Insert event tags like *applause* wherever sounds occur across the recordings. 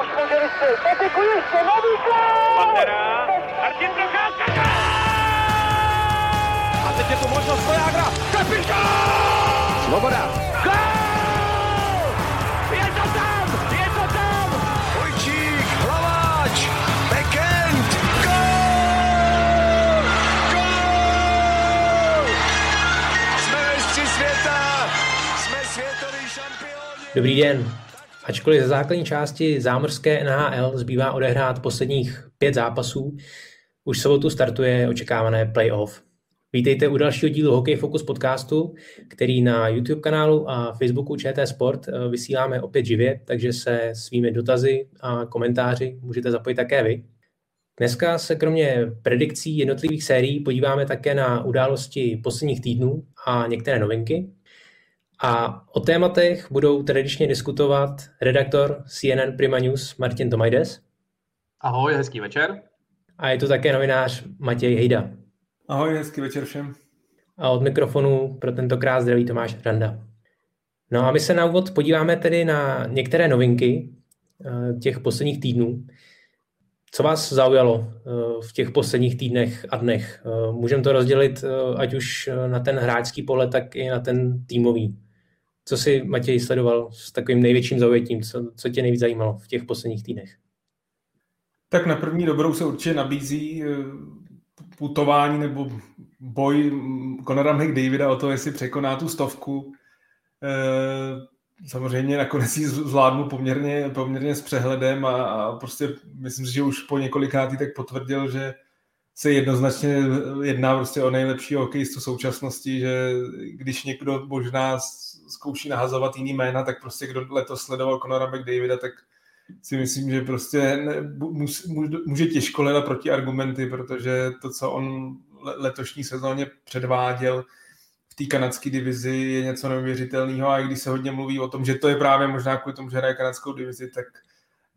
Už může vystřelit. Patiku ještě, nový gol! Pantera, Martin Procházka! A teď je tu možnost. Kapitán! Svoboda. Gol! Je to tam! Je to tam! Vojčík, Hlaváč, Bekend, gol! Gol! Jsme mistři světa, jsme světoví šampioni. Dobrý den. Ačkoliv ze základní části zámořské NHL zbývá odehrát posledních pět zápasů, už sobotu startuje očekávané playoff. Vítejte u dalšího dílu Hokej Focus podcastu, který na YouTube kanálu a Facebooku ČT Sport eh, vysíláme opět živě, takže se svými dotazy a komentáři můžete zapojit také vy. Dneska se kromě predikcí jednotlivých sérií podíváme také na události posledních týdnů a některé novinky. A o tématech budou tradičně diskutovat redaktor CNN Prima News Martin Tomajdes Ahoj, hezký večer. a je tu také novinář Matěj Hejda. Ahoj, hezký večer všem. A od mikrofonu pro tentokrát zdraví Tomáš Randa. No a my se na úvod podíváme tedy na některé novinky eh, těch posledních týdnů. Co vás zaujalo eh, v těch posledních týdnech a dnech? Eh, Můžeme to rozdělit ať už na ten hráčský pohled, tak i na ten týmový. Co si Matěj sledoval s takovým největším zaujetím? Co, co tě nejvíc zajímalo v těch posledních týdnech? Tak na první dobrou se určitě nabízí eh, putování nebo boj Conora McDavida o to, jestli překoná tu stovku. Eh, Samozřejmě nakonec ji zvládnu poměrně, poměrně s přehledem a, a prostě myslím si, že už po několikátý tak potvrdil, že se jednoznačně jedná prostě o nejlepšího hokejistu současnosti, že když někdo možná zkouší nahazovat jiný jména, tak prostě kdo letos sledoval Conora McDavida, tak si myslím, že prostě ne, mus, může těžko hledat protiargumenty, protože to, co on letošní sezóně předváděl v té kanadské divizi, je něco neuvěřitelného. A i když se hodně mluví o tom, že to je právě možná kvůli tomu, že hraje kanadskou divizi, tak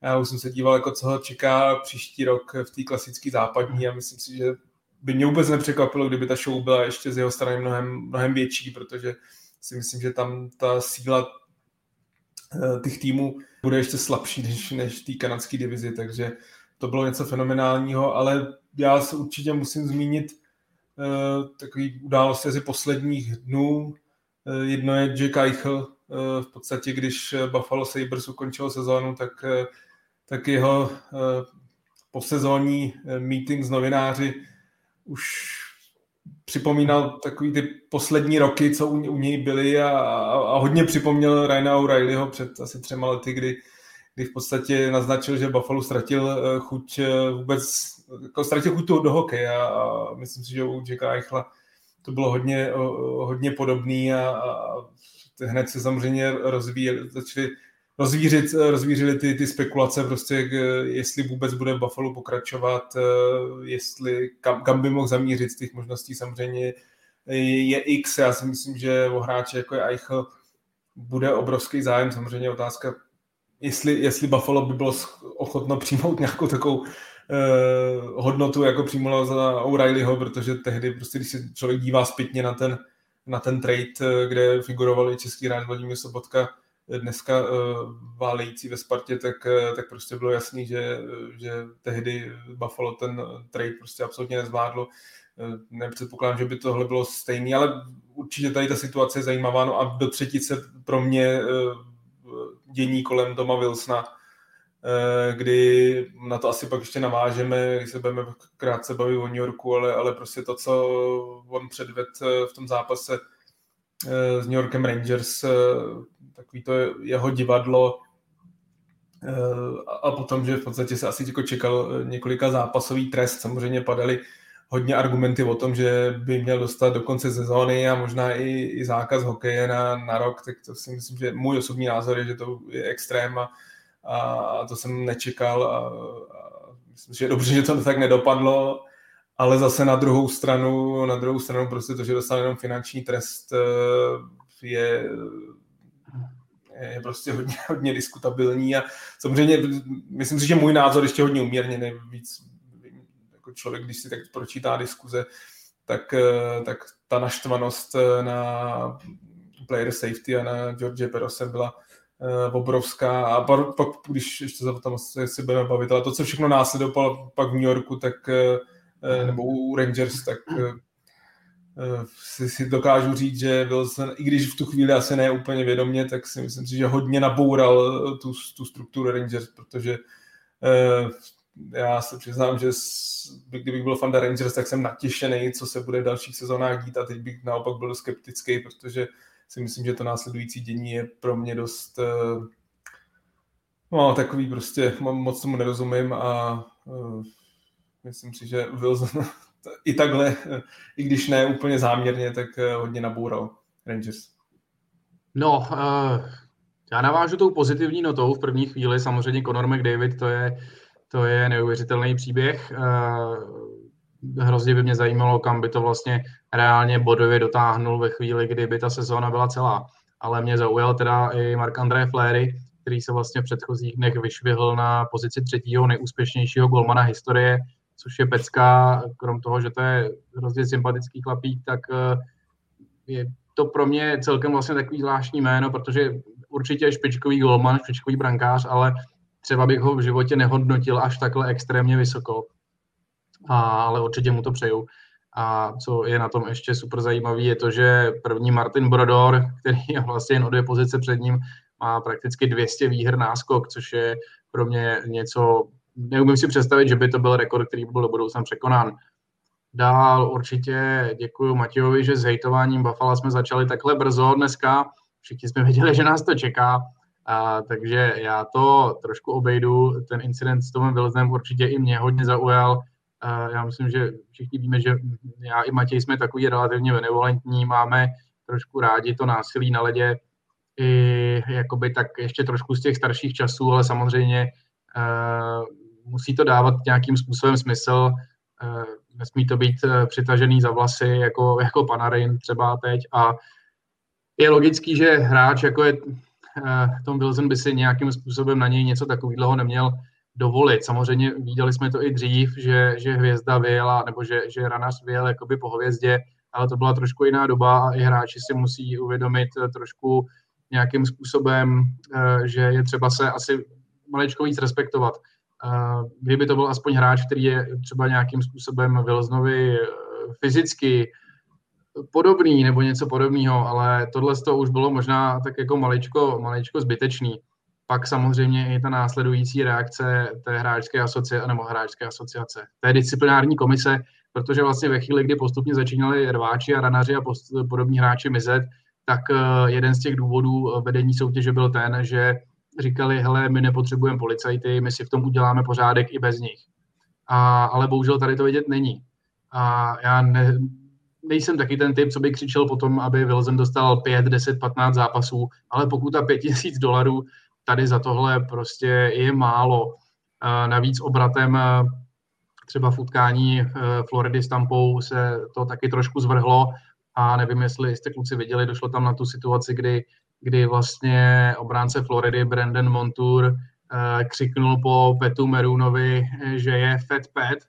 já už jsem se díval, jako co ho čeká příští rok v té klasické západní. A myslím si, že by mě vůbec nepřekvapilo, kdyby ta show byla ještě z jeho strany mnohem, mnohem větší, protože si myslím, že tam ta síla eh, těch týmů bude ještě slabší než, než té kanadské divizi, takže to bylo něco fenomenálního, ale já se určitě musím zmínit uh, takový události z posledních dnů. Uh, jedno je Jack Eichel, v podstatě, když Buffalo Sabres ukončilo sezónu, tak, tak jeho posezónní meeting s novináři už připomínal takový ty poslední roky, co u, u něj byly a, a, a hodně připomněl Ryana O'Reillyho před asi třema lety, kdy, kdy v podstatě naznačil, že Buffalo ztratil chuť vůbec, jako ztratil chuť do hokeje a, a myslím si, že u Jacka Eichla to bylo hodně, hodně podobný a, a hned se samozřejmě rozvíjeli, začali rozvířit, rozvířili ty, ty spekulace, prostě jestli vůbec bude Buffalo pokračovat, jestli kam, kam by mohl zamířit z těch možností. Samozřejmě je X, já si myslím, že o hráče jako je Eichel bude obrovský zájem, samozřejmě otázka, jestli, jestli Buffalo by bylo ochotno přijmout nějakou takovou eh, hodnotu, jako přijmulo za O'Reillyho, protože tehdy prostě, když se člověk dívá zpětně na ten, na ten trade, kde figuroval i český hráč Vladimír Sobotka, dneska uh, válející ve Spartě, tak, uh, tak prostě bylo jasný, že, že tehdy Buffalo ten trade prostě absolutně nezvládlo. Nepředpokládám, že by tohle bylo stejný, ale určitě tady ta situace je zajímavá. No a do třetice pro mě dění kolem Toma Wilsona, kdy na to asi pak ještě navážeme, když se budeme krátce bavit o New Yorku, ale, ale prostě to, co on předved v tom zápase s New Yorkem Rangers, takový to jeho divadlo a potom, že v podstatě se asi jako čekal několika zápasový trest. Samozřejmě padaly hodně argumenty o tom, že by měl dostat do konce sezóny a možná i, i zákaz hokeje na, na rok, tak to si myslím, že můj osobní názor je, že to je extrém a, a to jsem nečekal a, a myslím, že je dobře, že to tak nedopadlo, ale zase na druhou stranu, na druhou stranu prostě to, že dostal jenom finanční trest je je prostě hodně, *laughs* hodně diskutabilní a samozřejmě myslím si, že můj názor ještě hodně umírněný, víc jako člověk, když si tak pročítá diskuze, tak, tak ta naštvanost na player safety a na George Perose byla obrovská. A pak, když ještě to tam si budeme bavit, ale to, co všechno následovalo pak v New Yorku, tak nebo u Rangers, tak si, si dokážu říct, že Wilson, i když v tu chvíli asi ne úplně vědomě, tak si myslím si, že hodně naboural tu, tu strukturu Rangers, protože já se přiznám, že kdybych byl fan Rangers, tak jsem natěšený, co se bude v dalších sezónách dít a teď bych naopak byl skeptický, protože si myslím, že to následující dění je pro mě dost eh, no, takový prostě, moc tomu nerozumím a uh, myslím si, že Wilson i takhle, i když ne úplně záměrně, tak eh, hodně naboural Rangers. No, uh, já navážu tou pozitivní notou v první chvíli. Samozřejmě Conor McDavid, to je to je neuvěřitelný příběh. Eh, hrozně by mě zajímalo, kam by to vlastně reálně bodově dotáhnul ve chvíli, kdy by ta sezóna byla celá. Ale mě zaujal teda i Mark André Fléry, který se vlastně v předchozích dnech vyšvihl na pozici třetího nejúspěšnějšího golmana historie, což je Pecka, krom toho, že to je hrozně sympatický chlapík, tak eh, je to pro mě celkem vlastně takový zvláštní jméno, protože určitě je špičkový golman, špičkový brankář, ale třeba bych ho v životě nehodnotil až takhle extrémně vysoko, a, ale určitě mu to přeju. A co je na tom ještě super zajímavé, je to, že první Martin Brodor, který je vlastně jen o dvě pozice před ním, má prakticky 200 výher náskok, což je pro mě něco, neumím si představit, že by to byl rekord, který by byl do budoucna překonán. Dál určitě děkuji Matějovi, že s hejtováním Buffalo jsme začali takhle brzo dneska. Všichni jsme věděli, že nás to čeká. A, takže já to trošku obejdu. Ten incident s Tomem Wilsonem určitě i mě hodně zaujal. A já myslím, že všichni víme, že já i Matěj jsme takový relativně benevolentní, máme trošku rádi to násilí na ledě, i jakoby tak ještě trošku z těch starších časů, ale samozřejmě musí to dávat nějakým způsobem smysl. Uh, nesmí to být uh, přitažený za vlasy, jako, jako Panarin třeba teď. A je logický, že hráč, jako je Eh, Tom Wilson by si nějakým způsobem na něj něco takového neměl dovolit. Samozřejmě viděli jsme to i dřív, že, že hvězda vyjela, nebo že, že ranař vyjel jakoby po hvězdě, ale to byla trošku jiná doba a i hráči si musí uvědomit eh, trošku nějakým způsobem, eh, že je třeba se asi maličko víc respektovat. Kdyby to byl aspoň hráč, který je třeba nějakým způsobem Wilsonovi fyzicky podobný nebo něco podobného, ale tohle to už bylo možná tak jako maličko, maličko zbytečný. Pak samozřejmě i ta následující reakce té hráčské asociace, nebo hráčské asociace, té disciplinární komise, protože vlastně ve chvíli, kdy postupně začínali rváči a ranaři a podobní hráči mizet, tak eh, jeden z těch důvodů eh, vedení soutěže byl ten, že říkali, hele, my nepotřebujeme policajty, my si v tom uděláme pořádek i bez nich. A, ale bohužel tady to vidět není. A já ne, nejsem taky ten typ, co by křičel potom, aby Wilson dostal 5, 10, 15 zápasů, ale pokud ta 5000 dolarů tady za tohle prostě je málo. Navíc obratem třeba v utkání Floridy s Tampou se to taky trošku zvrhlo a nevím, jestli jste kluci viděli, došlo tam na tu situaci, kdy, kdy vlastně obránce Floridy Brandon Montour křiknul po Petu Merunovi, že je fat pet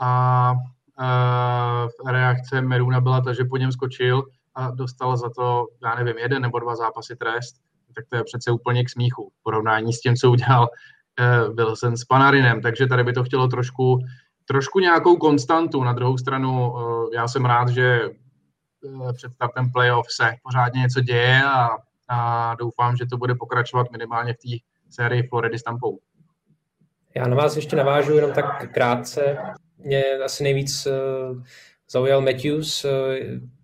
a uh, reakce Meruna byla ta, že po něm skočil a dostal za to, já nevím, jeden nebo dva zápasy trest, tak to je přece úplně k smíchu. V porovnání s tím, co udělal Wilson s Panarinem, takže tady by to chtělo trošku, trošku nějakou konstantu. Na druhou stranu já jsem rád, že před startem playoff se pořádně něco děje a, a doufám, že to bude pokračovat minimálně v té sérii Floridy s Tampou. Já na vás ještě navážu jenom tak krátce mě asi nejvíc uh, zaujal Matthews. Uh,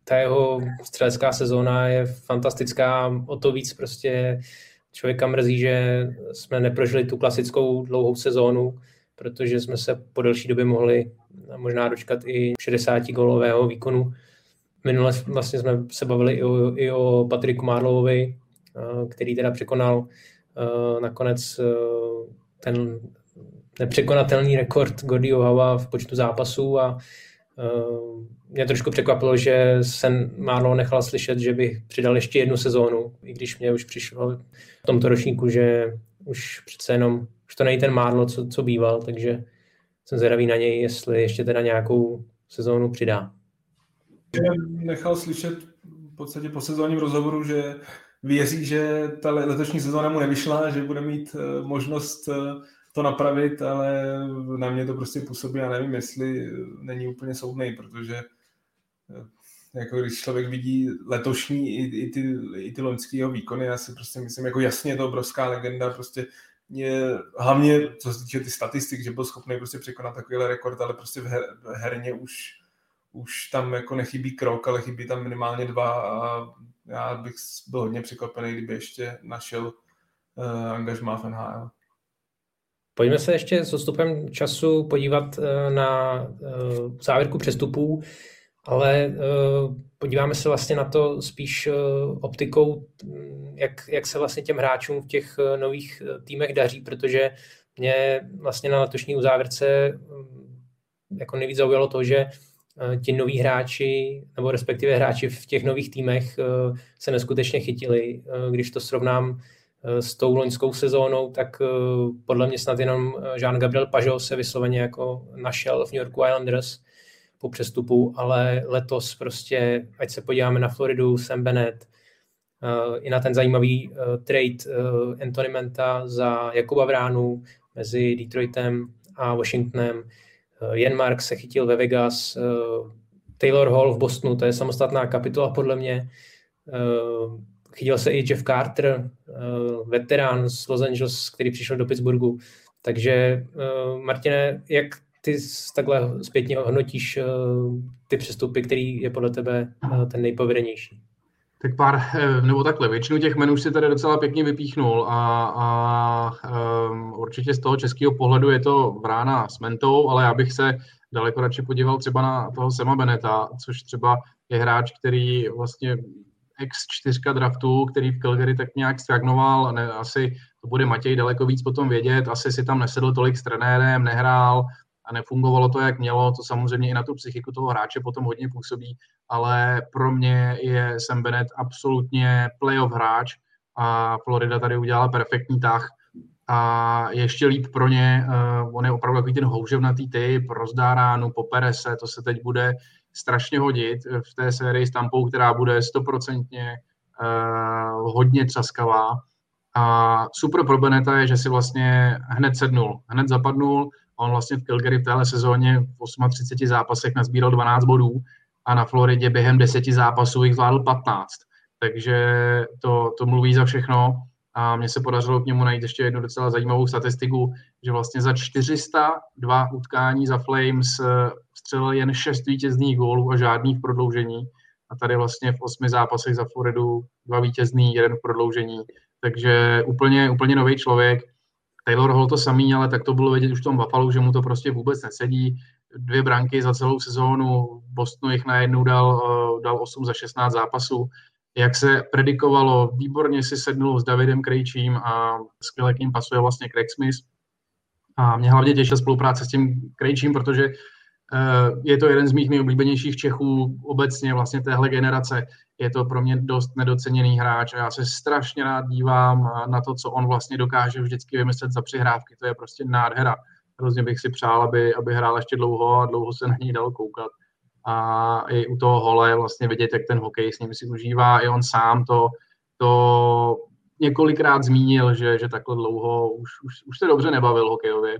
ta jeho střelecká sezóna je fantastická, o to víc prostě člověka mrzí, že jsme neprožili tu klasickou dlouhou sezónu, protože jsme se po delší době mohli možná dočkat i 60 golového výkonu. Minule vlastně jsme se bavili i o, i o Patriku Marlovovi, eh, který teda překonal nakonec ten nepřekonatelný rekord Gordyho Hava v počtu zápasů a mě trošku překvapilo, že jsem málo nechal slyšet, že bych přidal ještě jednu sezónu, i když mě už přišlo v tomto ročníku, že už přece jenom, už to není ten Márlo, co, co býval, takže jsem zvědavý na něj, jestli ještě teda nějakou sezónu přidá. Nechal slyšet v podstatě po sezónním rozhovoru, že věří, že ta letošní sezóna mu nevyšla, že bude mít uh, možnost uh, to napravit, ale na mě to prostě působí, já nevím, jestli není úplně soudný, protože jako když člověk vidí letošní i, i ty, i ty loňský výkony, já si prostě myslím, jako jasně je to obrovská legenda, prostě je, hlavně co se týče ty statistik, že byl schopný prostě překonat takovýhle rekord, ale prostě v, her, v herně už, už tam jako nechybí krok, ale chybí tam minimálně dva a já bych byl hodně překvapený, kdyby ještě našel uh, angažmá v NHL. Pojďme se ještě s odstupem času podívat uh, na uh, závěrku přestupů ale podíváme se vlastně na to spíš optikou, mm, jak, jak se vlastně těm hráčům v těch nových týmech daří, protože mě vlastně na letošní uzávěrce um, jako nejvíc zaujalo to, že ti noví hráči, nebo respektive hráči v těch nových týmech se neskutečně chytili. Když to srovnám s tou loňskou sezónou, tak podle mě snad jenom Jean-Gabriel Pajot se vysloveně jako našel v New York Islanders, po přestupu, ale letos prostě, ať se podíváme na Floridu, Sam Bennett, i na ten zajímavý trade Anthony Menta za Jakuba Vránu mezi Detroitem a Washingtonem. Uh, Jan Mark se chytil ve Vegas, uh, Taylor Hall v Bostonu, to je samostatná kapitola podle mě. Uh, chytil se i Jeff Carter, veterán z Los Angeles, který přišel do Pittsburghu. Takže, Martine, jak ty takhle zpětně hodnotíš eh, ty přestupy, který je podle tebe eh, ten nejpovedenější? Tak pár, eh, nebo takhle, většinu těch menů si tady docela pěkně vypíchnul a, a um, určitě z toho českého pohledu je to brána s mentou, ale já bych se daleko radši podíval třeba na toho Sema Beneta, což třeba je hráč, který vlastně X4 draftu, který v Calgary tak nějak stagnoval, ne, asi to bude Matěj daleko víc potom vědět, asi si tam nesedl tolik s trenérem, nehrál, a nefungovalo to, jak mělo, to samozřejmě i na tu psychiku toho hráče potom hodně působí, ale pro mě je Sam Bennett absolutně playoff hráč a Florida tady udělala perfektní tah a ještě líp pro ně, uh, on je opravdu takový ten houževnatý typ, rozdá ránu, popere se, to se teď bude strašně hodit v té sérii s Tampou, která bude stoprocentně uh, hodně třaskavá. A super pro Beneta je, že si vlastně hned sednul, hned zapadnul, On vlastně v Calgary v téhle sezóně v 38 zápasech nazbíral 12 bodů a na Floridě během 10 zápasů jich zvládl 15. Takže to, to mluví za všechno a mně se podařilo k němu najít ještě jednu docela zajímavou statistiku, že vlastně za 402 utkání za Flames eh, střelil jen 6 vítězných gólů a žádných prodloužení. A tady vlastně v osmi zápasech za Floridu dva vítězný, jeden v prodloužení. Takže úplně, úplně nový člověk. Taylor Hall to samý, ale tak to bylo vidět už v tom Buffalo, že mu to prostě vůbec nesedí. Dvě branky za celou sezónu, Bostonu jich najednou dal, eh, dal 8 za 16 zápasů. Jak se predikovalo, výborně si sednul s Davidem Krejčím a skvěle k ním pasuje vlastně Craig Smith. A mě hlavně těšila spolupráce s tím Krejčím, protože je to jeden z mých nejoblíbenějších Čechů obecně vlastně téhle generace je to pro mě dost nedoceněný hráč a já se strašně rád dívám na to, co on vlastně dokáže vždycky vymyslet za přihrávky. To je prostě nádhera. Hrozně bych si přál, aby, aby hrál ještě dlouho a dlouho se na něj dal koukat. A i u toho hole vlastně vidět, jak ten hokej s ním si užívá. I on sám to, to několikrát zmínil, že, že takhle dlouho už, už, už se dobře nebavil hokejově.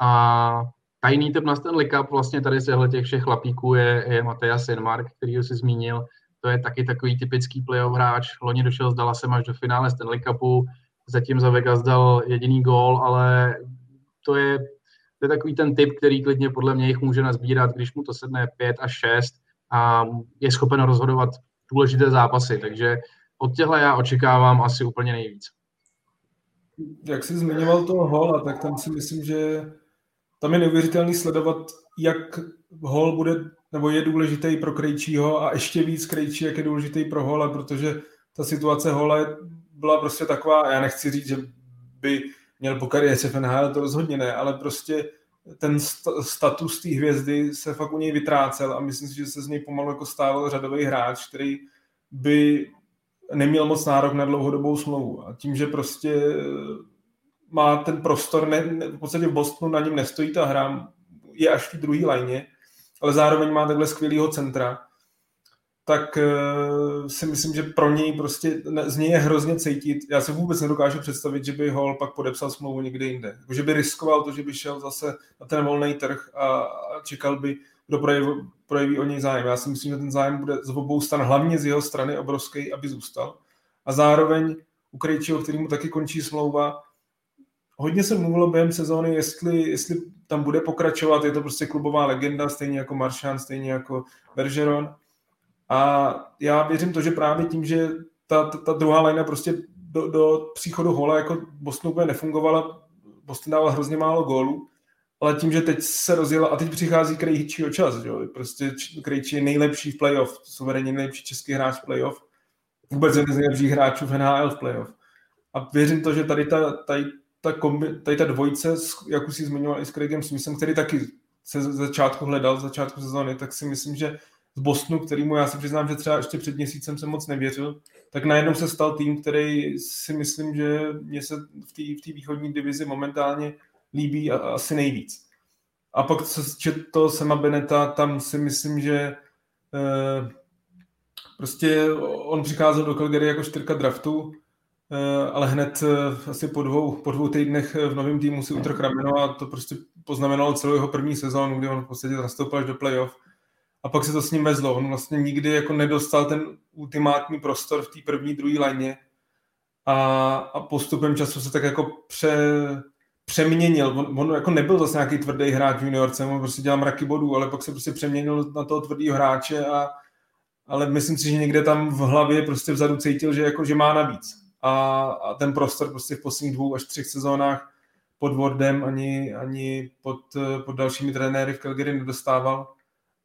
A tajný typ na Stanley Cup vlastně tady z těch všech chlapíků je, je Mateja Sinmark, který si zmínil to je taky takový typický playoff hráč. Loni došel s Dallasem až do finále Stanley Cupu, zatím za Vegas dal jediný gól, ale to je, to je takový ten typ, který klidně podle mě jich může nazbírat, když mu to sedne 5 až 6 a je schopen rozhodovat důležité zápasy, takže od těchto já očekávám asi úplně nejvíc. Jak jsi zmiňoval toho Hola, tak tam si myslím, že tam je neuvěřitelný sledovat, jak Hol bude nebo je důležitý pro Krejčího a ještě víc Krejčí, jak je důležitý pro Hole, protože ta situace Hole byla prostě taková, já nechci říct, že by měl po kariéře v NHL, to rozhodně ne, ale prostě ten status té hvězdy se fakt u něj vytrácel a myslím si, že se z něj pomalu jako stával řadový hráč, který by neměl moc nárok na dlouhodobou smlouvu. A tím, že prostě má ten prostor, ne, v podstatě v Bostonu na něm nestojí ta hra, je až v druhé lajně, ale zároveň má takhle skvělého centra, tak uh, si myslím, že pro něj prostě z něj je hrozně cítit. Já se vůbec nedokážu představit, že by Hall pak podepsal smlouvu někde jinde. Jako, že by riskoval to, že by šel zase na ten volný trh a, a čekal by, kdo projeví, projeví o něj zájem. Já si myslím, že ten zájem bude z obou stran, hlavně z jeho strany obrovský, aby zůstal. A zároveň u Krejčího, kterýmu taky končí smlouva, hodně se mluvilo během sezóny, jestli, jestli tam bude pokračovat, je to prostě klubová legenda, stejně jako Maršan, stejně jako Bergeron. A já věřím to, že právě tím, že ta, ta, ta druhá lajna prostě do, do příchodu hola jako Boston úplně nefungovala, Boston dával hrozně málo gólů, ale tím, že teď se rozjela a teď přichází Krejčího čas, že prostě Krejčí je nejlepší v playoff, suverénně nejlepší český hráč v playoff, vůbec jeden z nejlepších hráčů v NHL v playoff. A věřím to, že tady ta, tady ta, kombi, tady ta dvojice, jak už si zmiňoval i s Craigem Smithem, který taky se začátku hledal, začátku sezóny, tak si myslím, že z Bostonu, kterýmu já se přiznám, že třeba ještě před měsícem jsem moc nevěřil, tak najednou se stal tým, který si myslím, že mě se v té v východní divizi momentálně líbí a, asi nejvíc. A pak co se to Sema Beneta, tam si myslím, že eh, prostě on přicházel do Calgary jako čtyřka draftu, ale hned eh, asi po dvou, po dvou týdnech v novém týmu si utrh rameno a to prostě poznamenalo celou jeho první sezónu, kdy on v podstatě nastoupil až do playoff. A pak se to s ním vezlo. On vlastně nikdy jako nedostal ten ultimátní prostor v té první, druhé lajně a, a postupem času se tak jako pře, přeměnil. On, on jako nebyl zase nějaký tvrdý hráč v juniorce, on prostě dělal mraky bodů, ale pak se prostě přeměnil na toho tvrdého hráče a ale myslím si, že někde tam v hlavě prostě vzadu cítil, že, jako, že má navíc a, a ten prostor prostě v posledních dvou až třech sezónách pod Wardem ani, ani pod, pod dalšími trenéry v Calgary nedostával.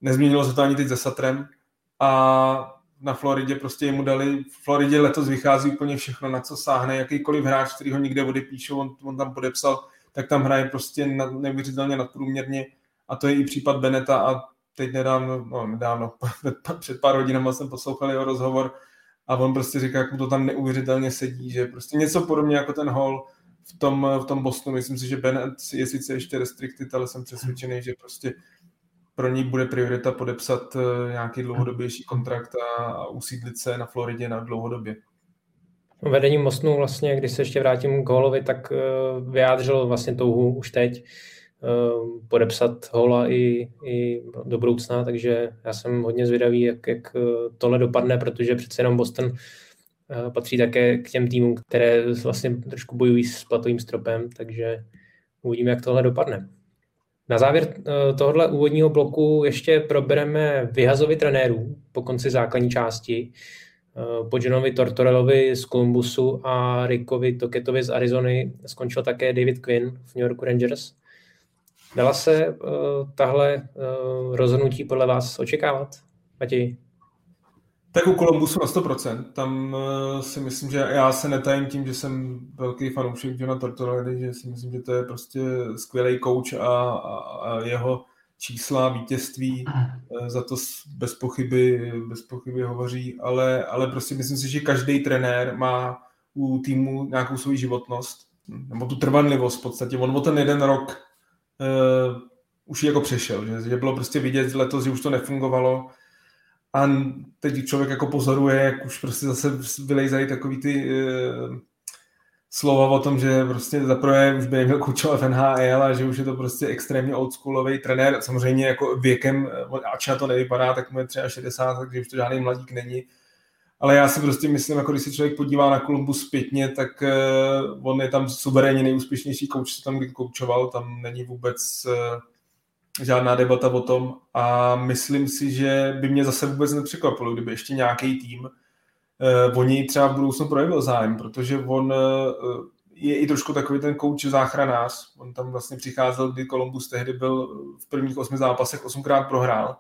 Nezměnilo se to ani teď se Satrem. A na Floridě prostě mu dali, v Floridě letos vychází úplně všechno, na co sáhne, jakýkoliv hráč, který ho někde odepíšou, on, on tam podepsal, tak tam hraje prostě nad, neuvěřitelně nadprůměrně. A to je i případ Beneta a teď nedávno, no nedávno, *laughs* před pár hodinama jsem poslouchal jeho rozhovor, a on prostě říká, jak mu to tam neuvěřitelně sedí, že prostě něco podobně jako ten hol v tom, v tom Bostonu. Myslím si, že Bennett je sice ještě restricted, ale jsem přesvědčený, že prostě pro ní bude priorita podepsat eh, nějaký dlouhodobější kontrakt a, a usídlit se na Floridě na dlouhodobě. Vedení Bostonu vlastně, když se ještě vrátím k Holovi, tak eh, vyjádřil vlastně touhu už teď podepsat hola i, i do budoucna, takže já jsem hodně zvědavý, jak, jak eh, tohle dopadne, protože přece jenom Boston eh, patří také k těm týmům, které vlastně trošku bojují s platovým stropem, takže uvidíme, jak tohle dopadne. Na závěr tohohle úvodního bloku ještě probereme vyhazovi trenérů po konci základní části. Po Johnovi Tortorelovi z Columbusu a Rickovi Toketovi z Arizony skončil také David Quinn v New York Rangers. Dala se uh, tahle uh, rozhodnutí podle vás očekávat, Matěj? Tak u Kolumbusu na 100%. Tam uh, si myslím, že já se netajím tím, že jsem velký fanoušek Johna Tortorelli, že si myslím, že to je prostě skvělý coach a, a, a jeho čísla, vítězství, uh, za to bez pochyby, bez pochyby hovoří, ale, ale prostě myslím si, že každý trenér má u týmu nějakou svou životnost, nebo tu trvanlivost v podstatě. On o ten jeden rok uh, už jako přešel, že, že bylo prostě vidět letos, že už to nefungovalo. A teď člověk jako pozoruje, jak už prostě zase vylejzají takový ty uh, slova o tom, že prostě zaprvé už by neměl koučovat v NHL a že už je to prostě extrémně oldschoolový trenér, samozřejmě jako věkem, ač na to nevypadá, tak mu je třeba 60, takže už to žádný mladík není, ale já si prostě myslím, jako když se člověk podívá na Columbus zpětně, tak uh, on je tam suverénně nejúspěšnější kouč, co tam kdy koučoval, tam není vůbec uh, žádná debata o tom. A myslím si, že by mě zase vůbec nepřekvapilo, kdyby ještě nějaký tým uh, o něj třeba v budoucnu projevil zájem, protože on uh, je i trošku takový ten kouč záchranář. On tam vlastně přicházel, kdy Columbus tehdy byl v prvních osmi zápasech osmkrát prohrál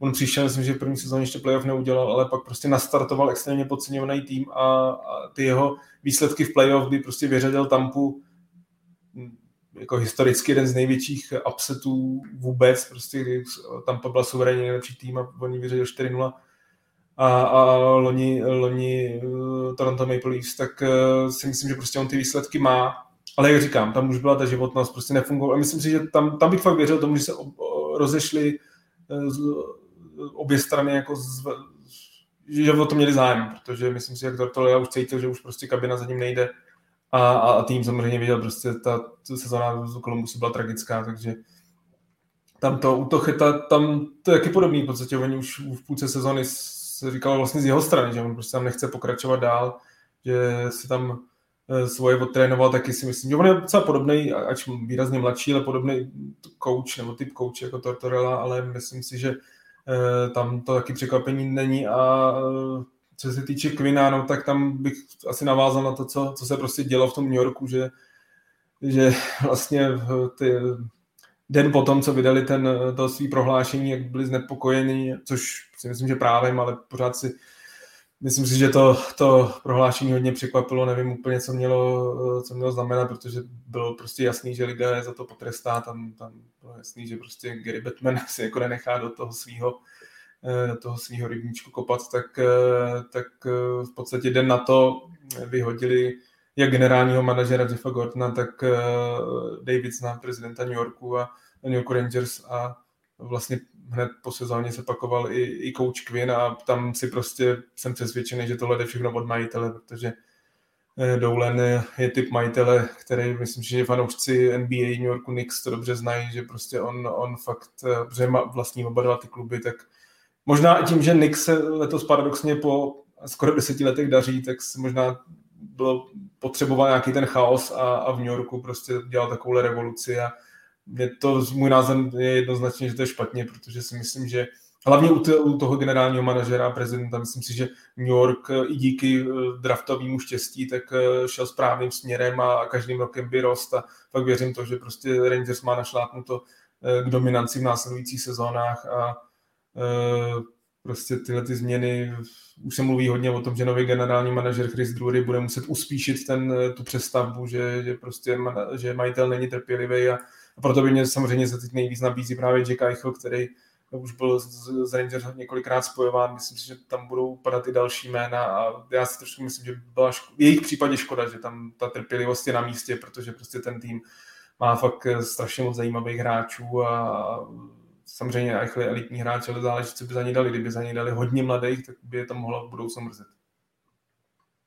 on přišel, myslím, že v první sezóně ještě playoff neudělal, ale pak prostě nastartoval extrémně podceňovaný tým a, a ty jeho výsledky v playoff, kdy prostě vyřadil Tampu hm, jako historicky jeden z největších upsetů vůbec, prostě kdy Tampa byla suverénně nejlepší tým a oni vyřadil 4-0 a, a loni, loni uh, Toronto Maple Leafs, tak uh, si myslím, že prostě on ty výsledky má, ale jak říkám, tam už byla ta životnost, prostě nefungovala. A myslím si, že tam, tam bych fakt věřil tomu, že se rozešli uh, obě strany jako zve, že o to měli zájem, protože myslím si, jak Tortola už cítil, že už prostě kabina za ním nejde. A, a tým samozřejmě viděl, prostě ta sezóna z Kolumbusu byla tragická, takže tam to útocheta, tam to je taky podobný, v podstatě oni už v půlce sezóny se říkalo vlastně z jeho strany, že on prostě tam nechce pokračovat dál, že si tam eh, svoje odtrénoval, taky si myslím, že on je docela podobný, ač výrazně mladší, ale podobný coach nebo typ coach jako Tortorella, ale myslím si, že tam to taky překvapení není a eh, co se týče Quina, no, tak tam bych asi navázal na to, co, co se prostě dělo v tom New Yorku, že, že vlastně ty, den potom, co vydali ten, to svý prohlášení, jak byli znepokojeni, což si myslím, že právem, ale pořád si myslím si, že to, to prohlášení hodně překvapilo, nevím úplně, co mělo, co mělo znamenat, protože bylo prostě jasný, že lidé za to potrestá, tam, tam bylo jasný, že prostě Gary Batman si *laughs* jako nenechá do toho svého do toho svého rybníčku kopat, tak, tak v podstatě den na to. Vyhodili jak generálního manažera Jeffa Gordona, tak Davidsona, prezidenta New Yorku a New York Rangers a vlastně hned po sezóně se pakoval i, i coach Quinn a tam si prostě jsem přesvědčený, že tohle jde všechno od majitele, protože eh, Dolan je typ majitele, který myslím, že fanoušci NBA New Yorku Knicks to dobře znají, že prostě on, on fakt, eh, protože má vlastní oba dva ty kluby, tak možná tím, že Knicks se letos paradoxně po skoro deseti letech daří, tak možná bylo potřeboval nějaký ten chaos a, a v New Yorku prostě dělal takovou revoluci a je to, můj názor je jednoznačně, že to je špatně, protože si myslím, že hlavně u, toho generálního manažera a prezidenta, myslím si, že New York i díky eh, draftovému štěstí tak eh, šel správným směrem a každým rokem by rost a fakt věřím to, že prostě Rangers má našlápnuto eh, k dominanci v následujících sezónách a prostě tyhle ty změny, už se mluví hodně o tom, že nový generální manažer Chris Drury bude muset uspíšit ten, tu přestavbu, že, že prostě že majitel není trpělivý a a proto by mě samozřejmě se teď nejvíc nabízí právě Jack Eichel, který už byl z, Rangers několikrát spojován. Myslím si, že tam budou padat i další jména a já si trošku myslím, že byla ško- v jejich případě škoda, že tam ta trpělivost je na místě, protože prostě ten tým má fakt strašně moc zajímavých hráčů a samozřejmě Eichel je elitní hráč, ale záleží, co by za ně dali. Kdyby za ně dali hodně mladých, tak by je to mohlo v budoucnu mrzet.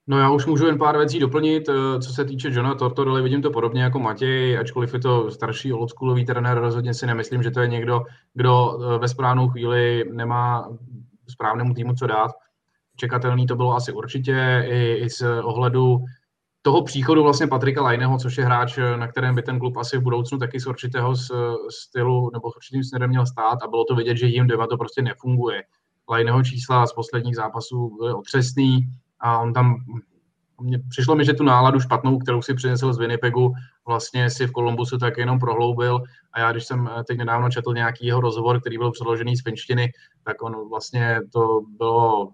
No já už můžu jen pár věcí doplnit. Eh, co se týče Johna Tortorelli, vidím to podobně jako Matěj, ačkoliv je to starší oldschoolový trenér, rozhodně si nemyslím, že to je někdo, kdo eh, ve správnou chvíli nemá správnému týmu co dát. Čekatelný to bylo asi určitě i, i z ohledu toho příchodu vlastně Patrika Lajneho, což je hráč, na kterém by ten klub asi v budoucnu taky z určitého stylu nebo s určitým směrem měl stát a bylo to vidět, že jim deva to prostě nefunguje. Lajneho čísla z posledních zápasů byly otřesný, a on tam, mě, přišlo mi, že tu náladu špatnou, kterou si přinesl z Winnipegu, vlastně si v Kolumbusu tak jenom prohloubil. A já, když jsem teď nedávno četl nějaký jeho rozhovor, který byl přeložený z finštiny, tak on vlastně to bylo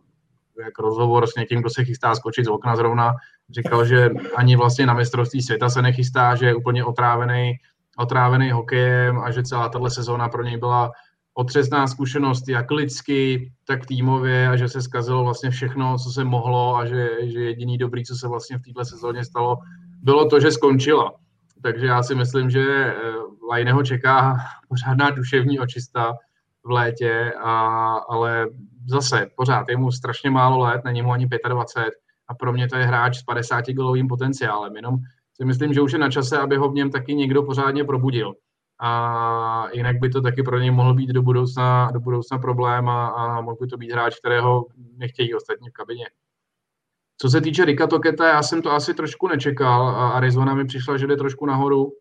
jak rozhovor s někým, kdo se chystá skočit z okna zrovna, říkal, že ani vlastně na mistrovství světa se nechystá, že je úplně otrávený, otrávený hokejem a že celá tato sezóna pro něj byla otřesná zkušenost jak lidsky, tak týmově a že se zkazilo vlastně všechno, co se mohlo a že, že jediný dobrý, co se vlastně v této sezóně stalo, bylo to, že skončila. Takže já si myslím, že eh, Lajneho čeká pořádná duševní očista v létě, a, ale zase pořád je mu strašně málo let, není mu ani 25 a pro mě to je hráč s 50 golovým potenciálem. Jenom si myslím, že už je na čase, aby ho v něm taky někdo pořádně probudil a jinak by to taky pro něj mohl být do budoucna, do budoucna problém a, a mohl by to být hráč, kterého nechtějí ostatní v kabině. Co se týče Rika Toketa, já jsem to asi trošku nečekal a Arizona mi přišla, že jde trošku nahoru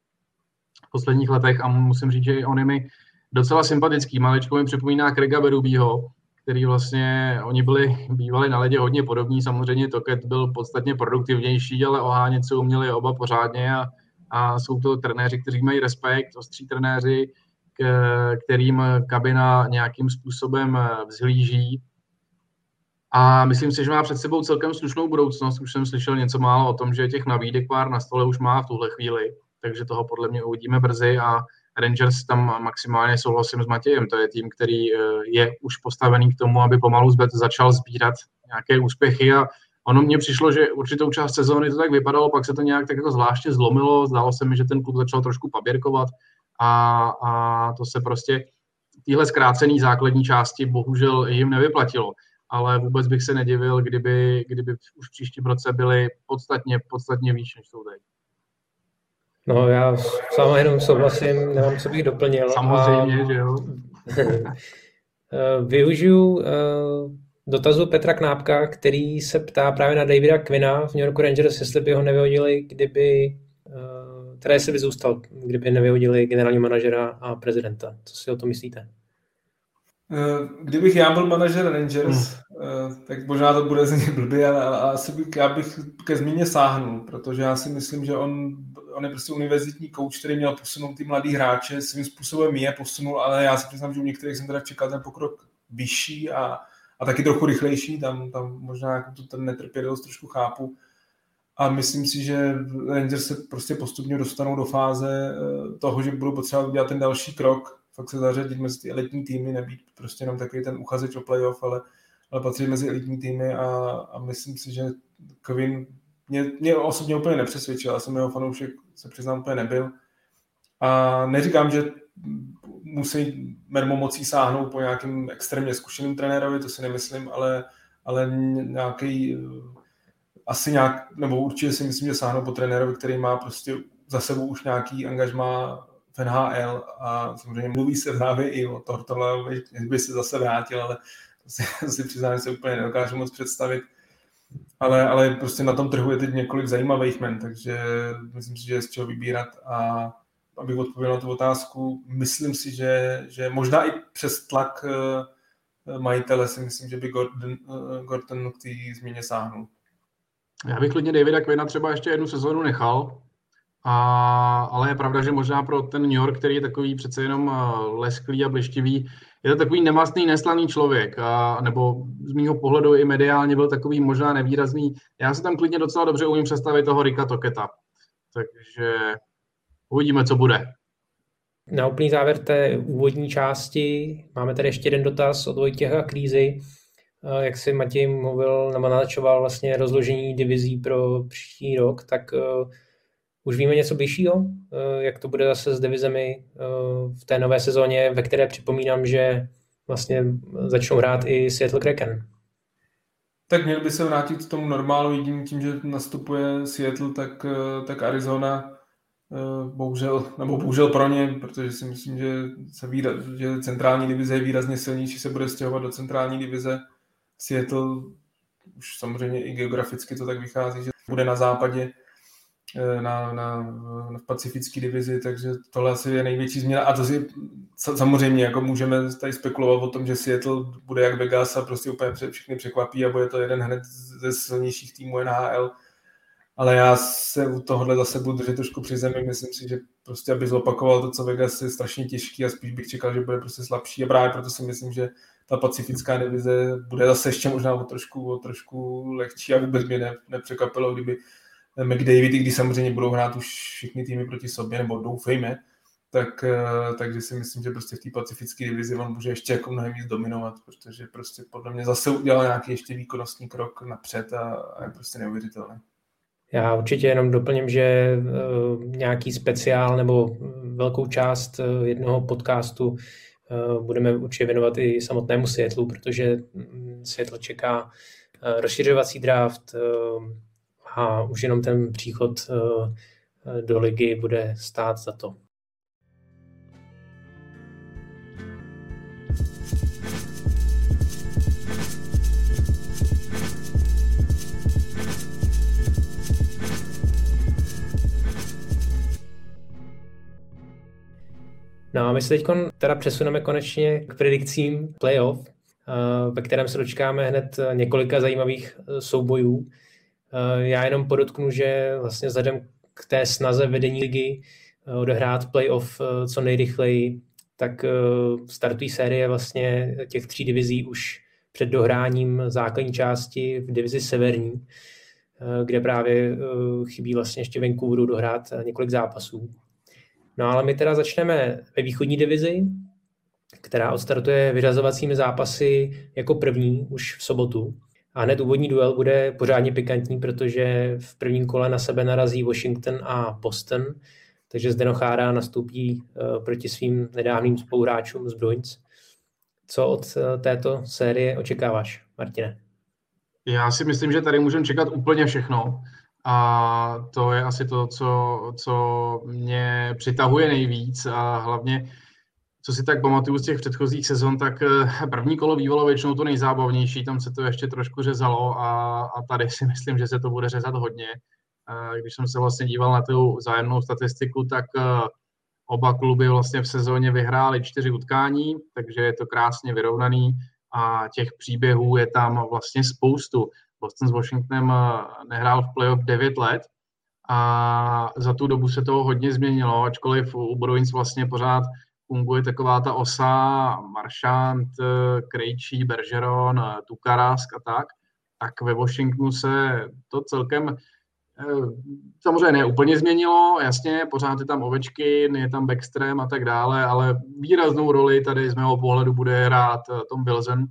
v posledních letech a musím říct, že on je mi docela sympatický. Maličko mi připomíná Krega Berubího, který vlastně, oni byli, bývali na ledě hodně podobní, samozřejmě Toket byl podstatně produktivnější, ale ohánět se uměli oba pořádně a a jsou to trenéři, kteří mají respekt, ostří trenéři, k, kterým kabina nějakým způsobem vzhlíží. A myslím si, že má před sebou celkem slušnou budoucnost. Už jsem slyšel něco málo o tom, že těch nabídek pár na stole už má v tuhle chvíli, takže toho podle mě uvidíme brzy a Rangers tam maximálně souhlasím s Matějem. To je tým, který eh, je už postavený k tomu, aby pomalu začal sbírat nějaké úspěchy a Ono mně přišlo, že určitou část sezóny to tak vypadalo, pak se to nějak tak jako zvláště zlomilo, zdálo se mi, že ten klub začal trošku paběrkovat a, a to se prostě v téhle zkrácené základní části bohužel jim nevyplatilo. ale vůbec bych se nedivil, kdyby, kdyby už v příštím roce byli podstatně, podstatně výš, než jsou teď. No já sama jenom souhlasím, nemám co bych doplnil. Samozřejmě, a... že jo. *laughs* Eh, využiju eh, dotazu Petra Knápka, který se ptá právě na Davida Quina v New York Rangers, jestli by ho nevyhodili, kdyby eh, teda jestli by zůstal, kdyby nevyhodili generální manažera a prezidenta. Co si o to myslíte? Kdybych já byl manažer Rangers, hmm. tak možná to bude *laughs* znít blbě, ale, ale asi bych, já bych ke zmíně sáhnul, protože já si myslím, že on, on je prostě univerzitní kouč, který měl posunout ty mladý hráče, svým způsobem je posunul, ale já si přiznám, že u některých jsem teda čekal ten pokrok vyšší a, a taky trochu rychlejší, tam, tam možná jako tu ten netrpělivost trošku chápu. A myslím si, že Rangers se prostě postupně dostanou do fáze eh, toho, že budou potřebovat udělat ten další krok, fakt se zařadit mezi ty elitní týmy, nebýt prostě jenom takový ten uchazeč o playoff, ale, ale patří mezi elitní týmy a, a myslím si, že Kvin mě, mě osobně úplně nepřesvědčil, já jsem jeho fanoušek, se přiznám, úplně nebyl. A neříkám, že musí mermo mocí sáhnout po nějakým extrémně zkušeným trenérovi, to si nemyslím, ale, ale nějaký asi nějak, nebo určitě si myslím, že sáhnou po trenérovi, který má prostě za sebou už nějaký angažmá v NHL a samozřejmě mluví se právě i o Tortolovi, by se zase vrátil, ale to si, to *laughs* si přiznám, že se úplně nedokážu moc představit. Ale, ale prostě na tom trhu je teď několik zajímavých men, takže myslím si, že je z čeho vybírat a abych odpověděl na tu otázku, myslím si, že, že možná i přes tlak eh, majitele si myslím, že by Gordon, eh, Gordon k té změně sáhnul. Já bych klidně Davida Quina třeba ještě jednu sezónu nechal, a, ale je pravda, že možná pro ten New York, který je takový přece jenom eh, lesklý a bleštivý, je to takový nemastný, neslaný člověk, a, nebo z mýho pohledu i mediálně byl takový možná nevýrazný. Já si tam klidně docela dobře umím představit toho Rika Toketa. Takže uvidíme, co bude. Na úplný závěr té úvodní části máme tady ještě jeden dotaz od Vojtěcha Krízy. Eh, jak si Matěj mluvil nebo nalačoval vlastně rozložení divizí pro příští rok, tak uh, už víme něco bližšího, eh, jak to bude zase s divizemi eh, v té nové sezóně, ve které připomínám, že vlastně začnou hrát i Seattle Kraken. Tak měl by se vrátit k tomu normálu jediným tím, že nastupuje Seattle, tak, eh, tak Arizona bohužel, nebo bohužel pro ně, protože si myslím, že, se výraz, že centrální divize je výrazně silnější, se bude stěhovat do centrální divize. Seattle už samozřejmě i geograficky to tak vychází, že bude na západě, Eh, na, na, na pacifické divizi, takže tohle asi je největší změna. A to si samozřejmě jako můžeme tady spekulovat o tom, že Seattle bude jak Vegas a prostě úplně všechny překvapí a bude to jeden hned ze silnějších týmů NHL. Ale já se u tohohle zase budu držet trošku při zemi. Myslím si, že prostě aby zopakoval to, co Vegas je strašně těžký a spíš bych čekal, že bude prostě slabší. A právě proto si myslím, že ta pacifická divize bude zase ještě možná o trošku, o trošku lehčí a vůbec mě ne, nepřekvapilo, kdyby McDavid, i když samozřejmě budou hrát už všichni týmy proti sobě, nebo doufejme, tak, eh, takže si myslím, že prostě v té pacifické divizi on může ještě jako mnohem víc dominovat, protože prostě podle mě zase udělal nějaký ještě výkonnostní krok napřed a, a je prostě neuvěřitelný. Já určitě jenom doplním, že uh, nějaký speciál nebo velkou část uh, jednoho podcastu uh, budeme určitě věnovat i samotnému Seattleu, protože mm, Seattle čeká rozšiřovací draft, a už jenom ten příchod eh, do ligy bude stát za to. No a my se teď teda přesuneme konečně k predikcím playoff, eh, ve kterém se dočkáme hned několika zajímavých eh, soubojů. Eh, já jenom podotknu, že vlastně vzhledem k té snaze vedení ligy eh, odehrát playoff co nejrychleji, tak startují série vlastně těch tří divizí už před dohráním základní části v divizi severní, kde právě chybí vlastně ještě Vancouveru dohrát několik zápasů. No ale my teda začneme ve východní divizi, která odstartuje vyřazovacími zápasy jako první už v sobotu. A hned úvodní duel bude pořádně pikantní, protože v prvním kole na sebe narazí Washington a Boston, takže zde Chára nastoupí uh, proti svým nedávným spoluhráčům z Bruins. Co od této série očekáváš, Martine? Já si myslím, že tady můžeme čekat úplně všechno. A to je asi to, co, co mě přitahuje nejvíc a hlavně, co si tak pamatuju z těch předchozích sezon, tak eh, první kolo bývalo většinou to nejzábavnější, tam se to ještě trošku řezalo a, a tady si *laughs* myslím, že se to bude řezat hodně. Když jsem se vlastně díval na tu zájemnou statistiku, tak eh, oba kluby vlastně v sezóně vyhráli čtyři utkání, takže je to krásně vyrovnaný a těch příběhů je tam vlastně spoustu. Boston s Washingtonem eh, nehrál v playoff 9 let a za tu dobu se toho hodně změnilo, ačkoliv u Bruins vlastně pořád funguje taková ta osa Marchant, eh, Krejčí, Bergeron, eh, Tukarask a tak, tak ve Washingtonu se to celkem samozřejmě ne úplně změnilo, jasně, pořád je tam Ovečky, je tam Backstream a tak dále, ale výraznou roli tady z mého pohledu bude hrát Tom Wilson,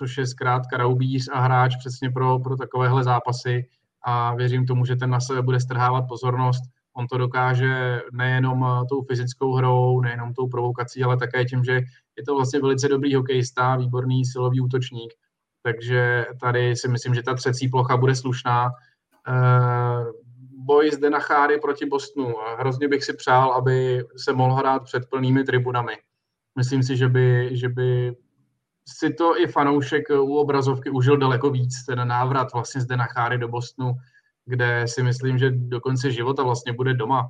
což je zkrátka raubíř a hráč přesně pro, pro takovéhle zápasy a věřím tomu, že ten na sebe bude strhávat pozornost. On to dokáže nejenom tou fyzickou hrou, nejenom tou provokací, ale také tím, že je to vlastně velice dobrý hokejista, výborný silový útočník. Takže tady si myslím, že ta třecí plocha bude slušná. Eh, boj zde na Cháry proti Bostonu. Hrozně bych si přál, aby se mohl hrát před plnými tribunami. Myslím si, že by, že by si to i fanoušek u obrazovky užil daleko víc, ten návrat vlastně zde na Cháry do Bostonu, kde si myslím, že do konce života vlastně bude doma.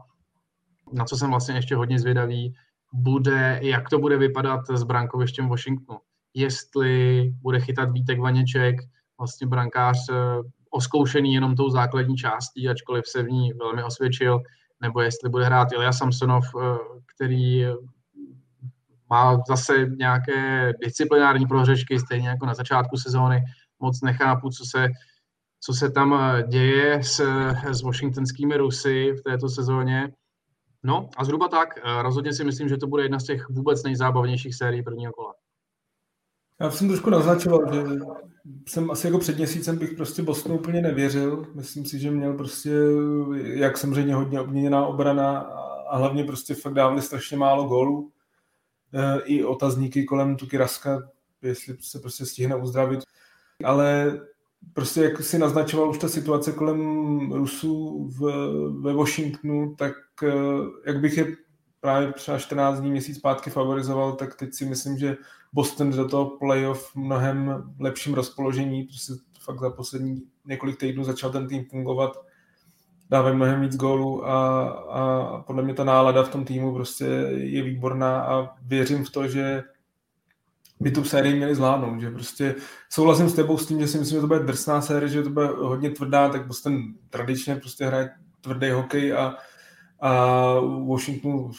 Na co jsem vlastně ještě hodně zvědavý, bude, jak to bude vypadat s brankovištěm Washingtonu. Jestli bude chytat Vítek Vaněček, vlastně brankář eh, oskoušený jenom tou základní částí, ačkoliv se v ní velmi osvědčil, nebo jestli bude hrát Ilja Samsonov, eh, který má zase nějaké disciplinární prohřešky, stejně jako na začátku sezóny. Moc nechápu, co se, co se tam eh, děje s, s washingtonskými Rusy v této sezóně. No a zhruba tak. Eh, rozhodně si myslím, že to bude jedna z těch vůbec nejzábavnějších sérií prvního kola. Já jsem trošku naznačoval, že jsem asi jako před měsícem bych prostě Bostonu úplně nevěřil. Myslím si, že měl prostě, jak samozřejmě hodně obměněná obrana a hlavně prostě fakt dávali strašně málo gólů. Eh, i otazníky kolem Tuky Raska, jestli se prostě stihne uzdravit. Ale prostě jak si naznačoval už ta situace kolem Rusů v, ve Washingtonu, tak eh, jak bych je právě třeba 14 dní, měsíc zpátky favorizoval, tak teď si myslím, že Boston do toho playoff v mnohem lepším rozpoložení, prostě fakt za poslední několik týdnů začal ten tým fungovat dávají mnohem víc gólů a, a podle mě ta nálada v tom týmu prostě je výborná a věřím v to, že by tu sérii měli zvládnout, že prostě souhlasím s tebou s tím, že si myslím, že to bude drsná série, že to bude hodně tvrdá, tak Boston tradičně prostě hraje tvrdý hokej a, a Washington,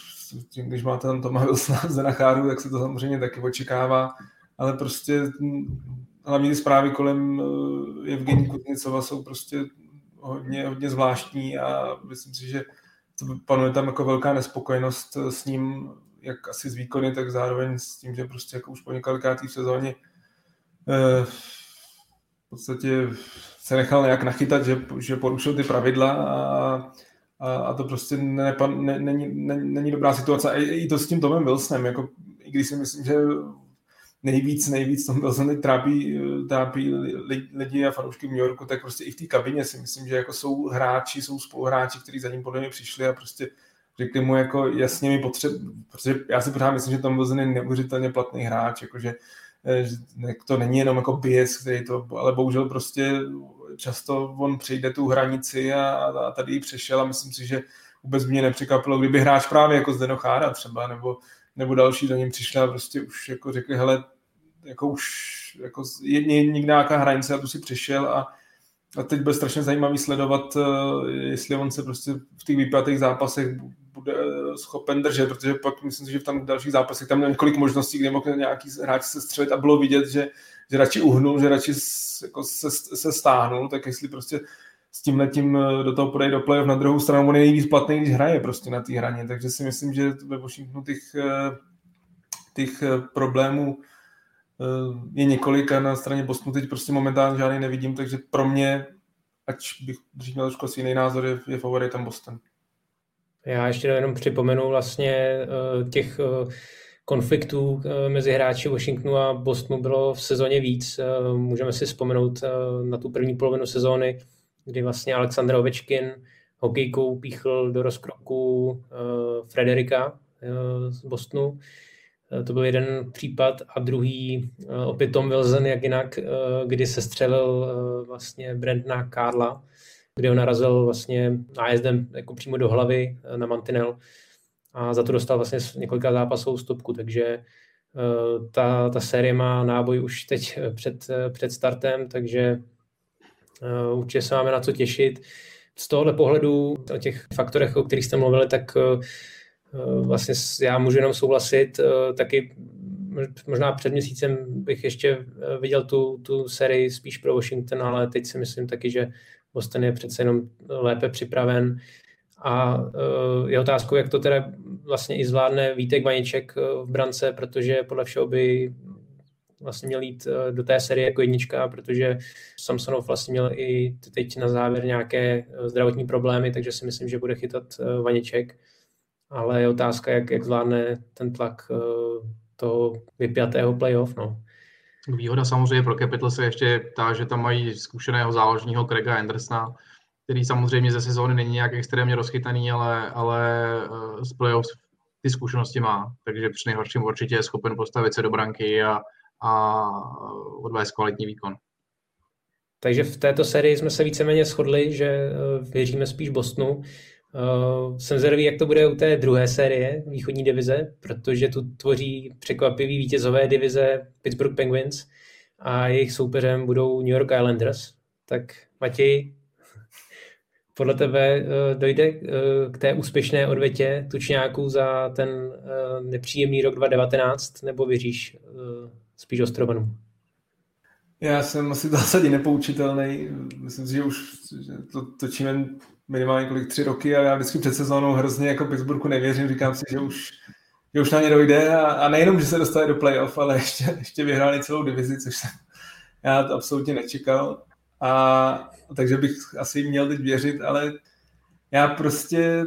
když máte tam Toma Wilsona *laughs* z Denacháru, tak se to samozřejmě taky očekává, ale prostě hlavně ty zprávy kolem eh, Evgení Kutnicova jsou prostě hodně, hodně zvláštní a myslím si, že panuje tam jako velká nespokojenost s ním, jak asi z výkony, tak zároveň s tím, že prostě jako už po několikátý v sezóně eh, v podstatě se nechal nějak nachytat, že, že porušil ty pravidla a, a, a to prostě ne, ne, není, ne, není dobrá situace. I, i to s tím Tomem Wilsonem, jako, i když si myslím, že nejvíc, nejvíc tom Wilsonovi trápí, trápí lidi a fanoušky v New Yorku, tak prostě i v té kabině si myslím, že jako jsou hráči, jsou spoluhráči, kteří za ním podle mě přišli a prostě řekli mu jako jasně mi potřeb, protože já si pořád myslím, že Tom Wilson je neuvěřitelně platný hráč, jakože eh, že to není jenom jako bies, který to, ale bohužel prostě často on přejde tu hranici a, a tady ji přešel a myslím si, že vůbec mě nepřekvapilo, kdyby hráč právě jako Zdeno Chára třeba, nebo nebo další za ním přišli a prostě už jako řekli, hele, jako už jako je někde nějaká hranice a tu si přišel a, a teď bude strašně zajímavý sledovat, eh, jestli on se prostě v těch vypjatých zápasech bude eh, schopen držet, protože pak myslím si, že v tam dalších zápasech tam několik možností, kde mohl nějaký hráč se střelit a bylo vidět, že, že radši uhnul, že radši jako se, se stáhnul, tak jestli prostě s tím letím eh, do toho podej do playoff. Na druhou stranu on je nejvíc platný, když hraje prostě na té hraně, takže si myslím, že ve Washingtonu těch, eh, těch eh, problémů je několik a na straně Bostonu teď prostě momentálně žádný nevidím, takže pro mě, ať bych dřív měl trošku jiný názor, je, je favoritem Boston. Já ještě jenom připomenu vlastně těch konfliktů mezi hráči Washingtonu a Bostonu bylo v sezóně víc. Můžeme si vzpomenout na tu první polovinu sezóny, kdy vlastně Aleksandr Ovečkin hokejkou píchl do rozkroku Frederika z Bostonu. To byl jeden případ a druhý opět Tom Wilson, jak jinak, kdy se střelil vlastně Brandna Karla, kde ho narazil vlastně nájezdem jako přímo do hlavy na mantinel a za to dostal vlastně několika zápasů stopku, takže eh, ta, ta série má náboj už teď před, před startem, takže určitě se máme na co těšit. Z tohohle pohledu o těch faktorech, o kterých jste mluvili, tak vlastně já můžu jenom souhlasit. Taky možná před měsícem bych ještě viděl tu, tu sérii spíš pro Washington, ale teď si myslím taky, že Boston je přece jenom lépe připraven. A eh, je otázkou, jak to teda vlastně i zvládne Vítek Vaniček eh, v brance, protože podle všeho by vlastně měl jít eh, do té série jako jednička, protože Samsonov vlastně měl i teď na závěr nějaké zdravotní problémy, takže si myslím, že bude chytat Vaniček. Ale je otázka, jak, jak zvládne ten tlak toho vypjatého playoff. No. Výhoda samozřejmě pro Capitals je ještě ta, že tam mají zkušeného záložního Craiga Andersona, který samozřejmě ze sezóny není nějak extrémně rozchytaný, ale, ale eh, z playoffs ty zkušenosti má, takže při nejhorším určitě je schopen postavit se do branky a, a odvést kvalitní výkon. Takže v této sérii jsme se víceméně shodli, že eh, věříme spíš Bostonu. Uh, jsem zvědavý, jak to bude u té druhé série východní divize, protože tu tvoří překvapivý vítězové divize Pittsburgh Penguins a jejich soupeřem budou New York Islanders. Tak Matěj, *laughs* podle tebe dojde k té úspěšné odvětě tučňáků za ten nepříjemný rok 2019, nebo věříš spíš Ostrovanům? Já jsem asi v zásadě nepoučitelný. Myslím si, že už to točíme minimálně kolik tři roky a já vždycky před sezónou hrozně jako Pittsburghu nevěřím, říkám si, že už, že už na ně dojde a, a nejenom, že se dostane do playoff, ale ještě, ještě vyhráli celou divizi, což jsem já to absolutně nečekal. A takže bych asi měl teď věřit, ale já prostě,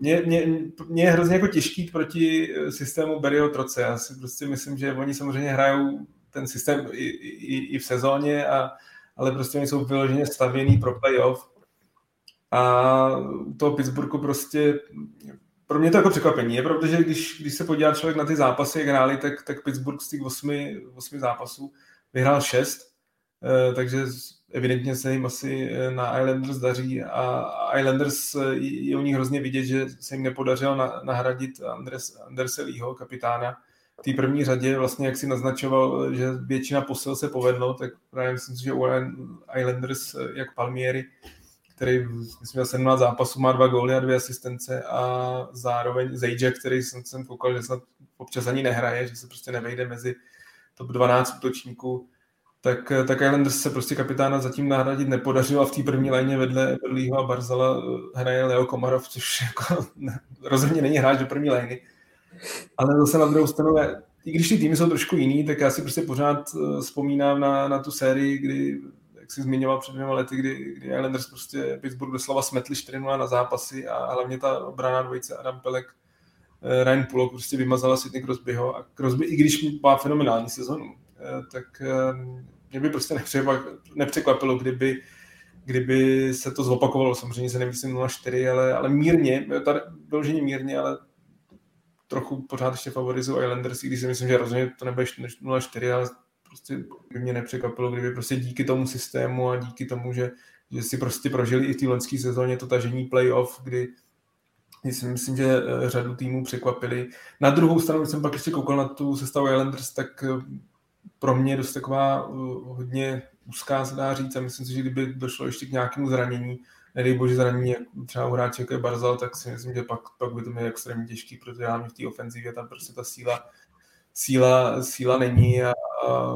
mě, mě, mě je hrozně jako těžký proti systému Berryho Troce. Já si prostě myslím, že oni samozřejmě hrajou ten systém i, i, i v sezóně, a, ale prostě oni jsou vyloženě stavěný pro playoff a u toho Pittsburghu prostě pro mě to jako překvapení je, protože když, když se podívá člověk na ty zápasy, jak hráli, tak, tak Pittsburgh z těch osmi, osmi zápasů vyhrál šest, eh, takže evidentně se jim asi eh, na Islanders daří a Islanders eh, je u nich hrozně vidět, že se jim nepodařilo nahradit Andres, Anderse Leeho, kapitána, v té první řadě, vlastně jak si naznačoval, že většina posil se povedlo, tak právě myslím si, že u Islanders jak Palmieri který myslím, měl 17 zápasů, má dva góly a dvě asistence a zároveň Zajček, který jsem, jsem koukal, že snad občas ani nehraje, že se prostě nevejde mezi top 12 útočníků, tak, tak Islanders se prostě kapitána zatím nahradit nepodařilo a v té první léně vedle Berlího a Barzala eh, hraje Leo Komarov, což *laughs* jako rozhodně není hráč do první lény. Ale zase na druhou stranu, i když ty týmy jsou trošku jiný, tak já si prostě pořád eh, vzpomínám na, na tu sérii, kdy jak jsi zmiňoval před dvěma lety, kdy, kdy Islanders prostě Pittsburgh doslova smetli 4 na zápasy a hlavně ta obrana dvojice Adam Pelek, eh, Ryan Pulok prostě vymazala Sidney Crosbyho a Crosby, i když má fenomenální sezonu, eh, tak eh, mě by prostě nepřekvapilo, kdyby, kdyby se to zopakovalo. Samozřejmě se nemyslím 0-4, ale, ale mírně, tady vyloženě mírně, ale trochu pořád ještě favorizují Islanders, když si myslím, že rozhodně to nebude 0-4, ale prostě by mě nepřekvapilo, kdyby prostě díky tomu systému a díky tomu, že, že si prostě prožili i v té loňské sezóně to tažení playoff, kdy si myslím, že eh, řadu týmů překvapili. Na druhou stranu, když jsem pak ještě koukal na tu sestavu Islanders, tak eh, pro mě dost taková eh, hodně úzká, se dá říct, a myslím si, že kdyby došlo ještě k nějakému zranění, nedej bože zranění třeba u hráče jako je Barzal, tak si myslím, že pak, pak by to bylo extrémně těžký, protože hlavně v té ofenzivě tam prostě ta síla síla, síla není a, a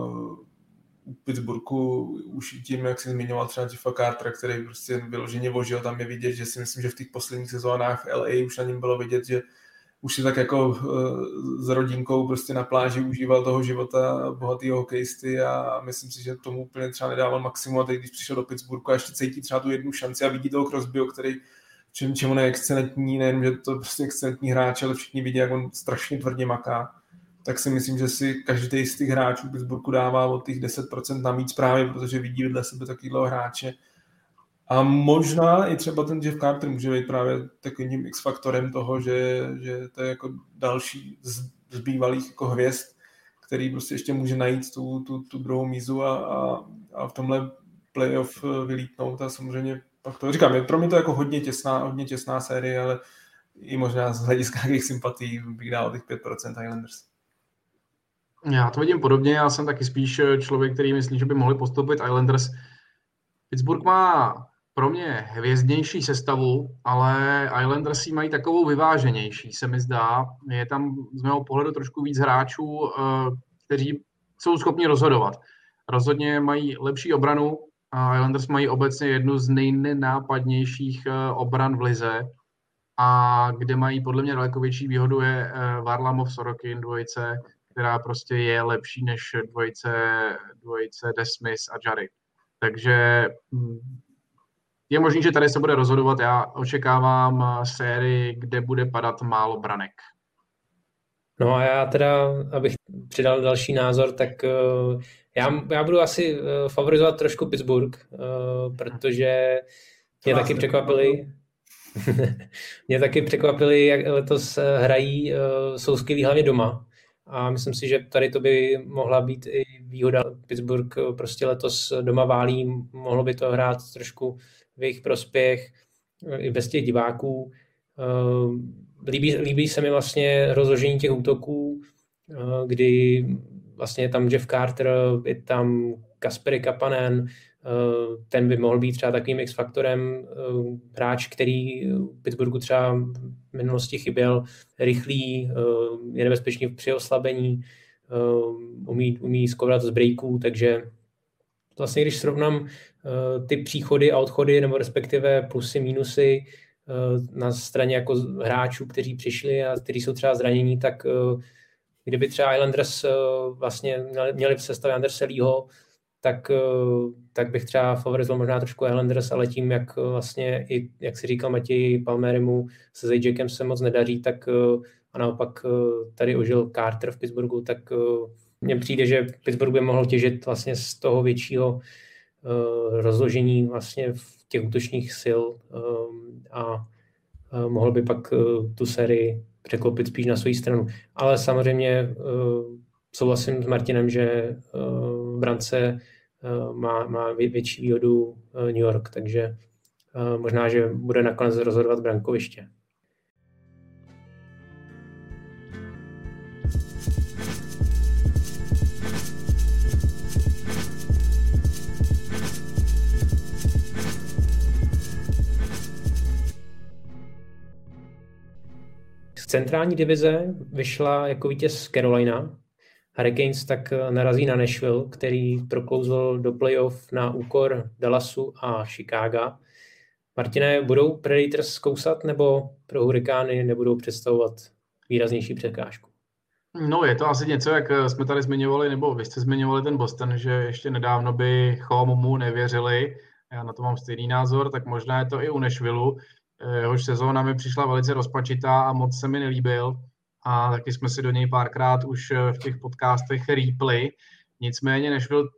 u Pittsburghu už tím, jak jsi zmiňoval třeba Jeffa Cartera, který prostě vyloženě vožil, tam je vidět, že si myslím, že v těch posledních sezónách LA už na něm bylo vidět, že už si tak jako s rodinkou prostě na pláži užíval toho života bohatého hokejisty a myslím si, že tomu úplně třeba nedával maximum a teď, když přišel do Pittsburghu a ještě cítí třeba tu jednu šanci a vidí toho Crosbyho, který čem, čem on je excelentní, nejenom, že to prostě excelentní hráč, ale všichni vidí, jak on strašně tvrdě maká tak si myslím, že si každý z těch hráčů Pittsburghu dává od těch 10% navíc právě, protože vidí vedle sebe takovýhle hráče. A možná i třeba ten Jeff Carter může být právě takovým X-faktorem toho, že, že to je jako další z, z bývalých jako hvězd, který prostě ještě může najít tu, tu, tu druhou mízu a, a, a v tomhle playoff vylítnout a samozřejmě pak to říkám, pro mě to jako hodně těsná, hodně těsná série, ale i možná z hlediska jejich sympatí bych dal těch 5% Islanders. Já to vidím podobně, já jsem taky spíš člověk, který myslí, že by mohli postoupit Islanders. Pittsburgh má pro mě hvězdnější sestavu, ale Islanders mají takovou vyváženější, se mi zdá. Je tam z mého pohledu trošku víc hráčů, eh, kteří jsou schopni rozhodovat. Rozhodně mají lepší obranu, Islanders mají obecně jednu z nejnenápadnějších eh, obran v lize, a kde mají podle mě daleko větší výhodu je eh, Varlamov Sorokin dvojice, která prostě je lepší než dvojice, dvojice Desmis a Jary. Takže hm, je možné, že tady se bude rozhodovat. Já očekávám eh, sérii, kde bude padat málo branek. No a já teda, abych přidal další názor, tak uh, já, já budu asi uh, favorizovat trošku Pittsburgh, protože mě taky překvapili, *laughs* mě taky překvapili, jak letos hrají, jsou skvělí hlavně doma. A myslím si, že tady to by mohla být i výhoda. Pittsburgh prostě letos doma válí, mohlo by to hrát trošku v jejich prospěch i bez těch diváků. Líbí, líbí se mi vlastně rozložení těch útoků, kdy vlastně je tam Jeff Carter, je tam Kaspery Kapanen, ten by mohl být třeba takovým X-faktorem, hráč, který Pittsburghu třeba v minulosti chyběl, rychlý, je nebezpečný při oslabení, umí, umí skovat z breaků, takže vlastně když srovnám ty příchody a odchody, nebo respektive plusy, minusy na straně jako hráčů, kteří přišli a kteří jsou třeba zranění, tak kdyby třeba Islanders vlastně měli v sestavě Anderselího, tak, tak bych třeba favorizoval možná trošku Islanders, ale tím, jak vlastně, i, jak si říkal Matěj Palmerimu, se Zajakem se moc nedaří, tak a naopak tady ožil Carter v Pittsburghu, tak mně přijde, že Pittsburgh by mohl těžit vlastně z toho většího rozložení vlastně v těch útočních sil a mohl by pak tu sérii překlopit spíš na svou stranu. Ale samozřejmě souhlasím s Martinem, že v brance má, má větší výhodu New York, takže možná, že bude nakonec rozhodovat brankoviště. Centrální divize vyšla jako vítěz Carolina. Hurricanes tak narazí na Nashville, který proklouzl do playoff na úkor Dallasu a Chicaga. Martine, budou Predators zkousat nebo pro Hurikány nebudou představovat výraznější překážku? No je to asi něco, jak jsme tady zmiňovali, nebo vy jste zmiňovali ten Boston, že ještě nedávno bychom mu nevěřili, já na to mám stejný názor, tak možná je to i u Nashville, jehož sezóna mi přišla velice rozpačitá a moc se mi nelíbil. A taky jsme si do něj párkrát už v těch podcastech rýpli. Nicméně byl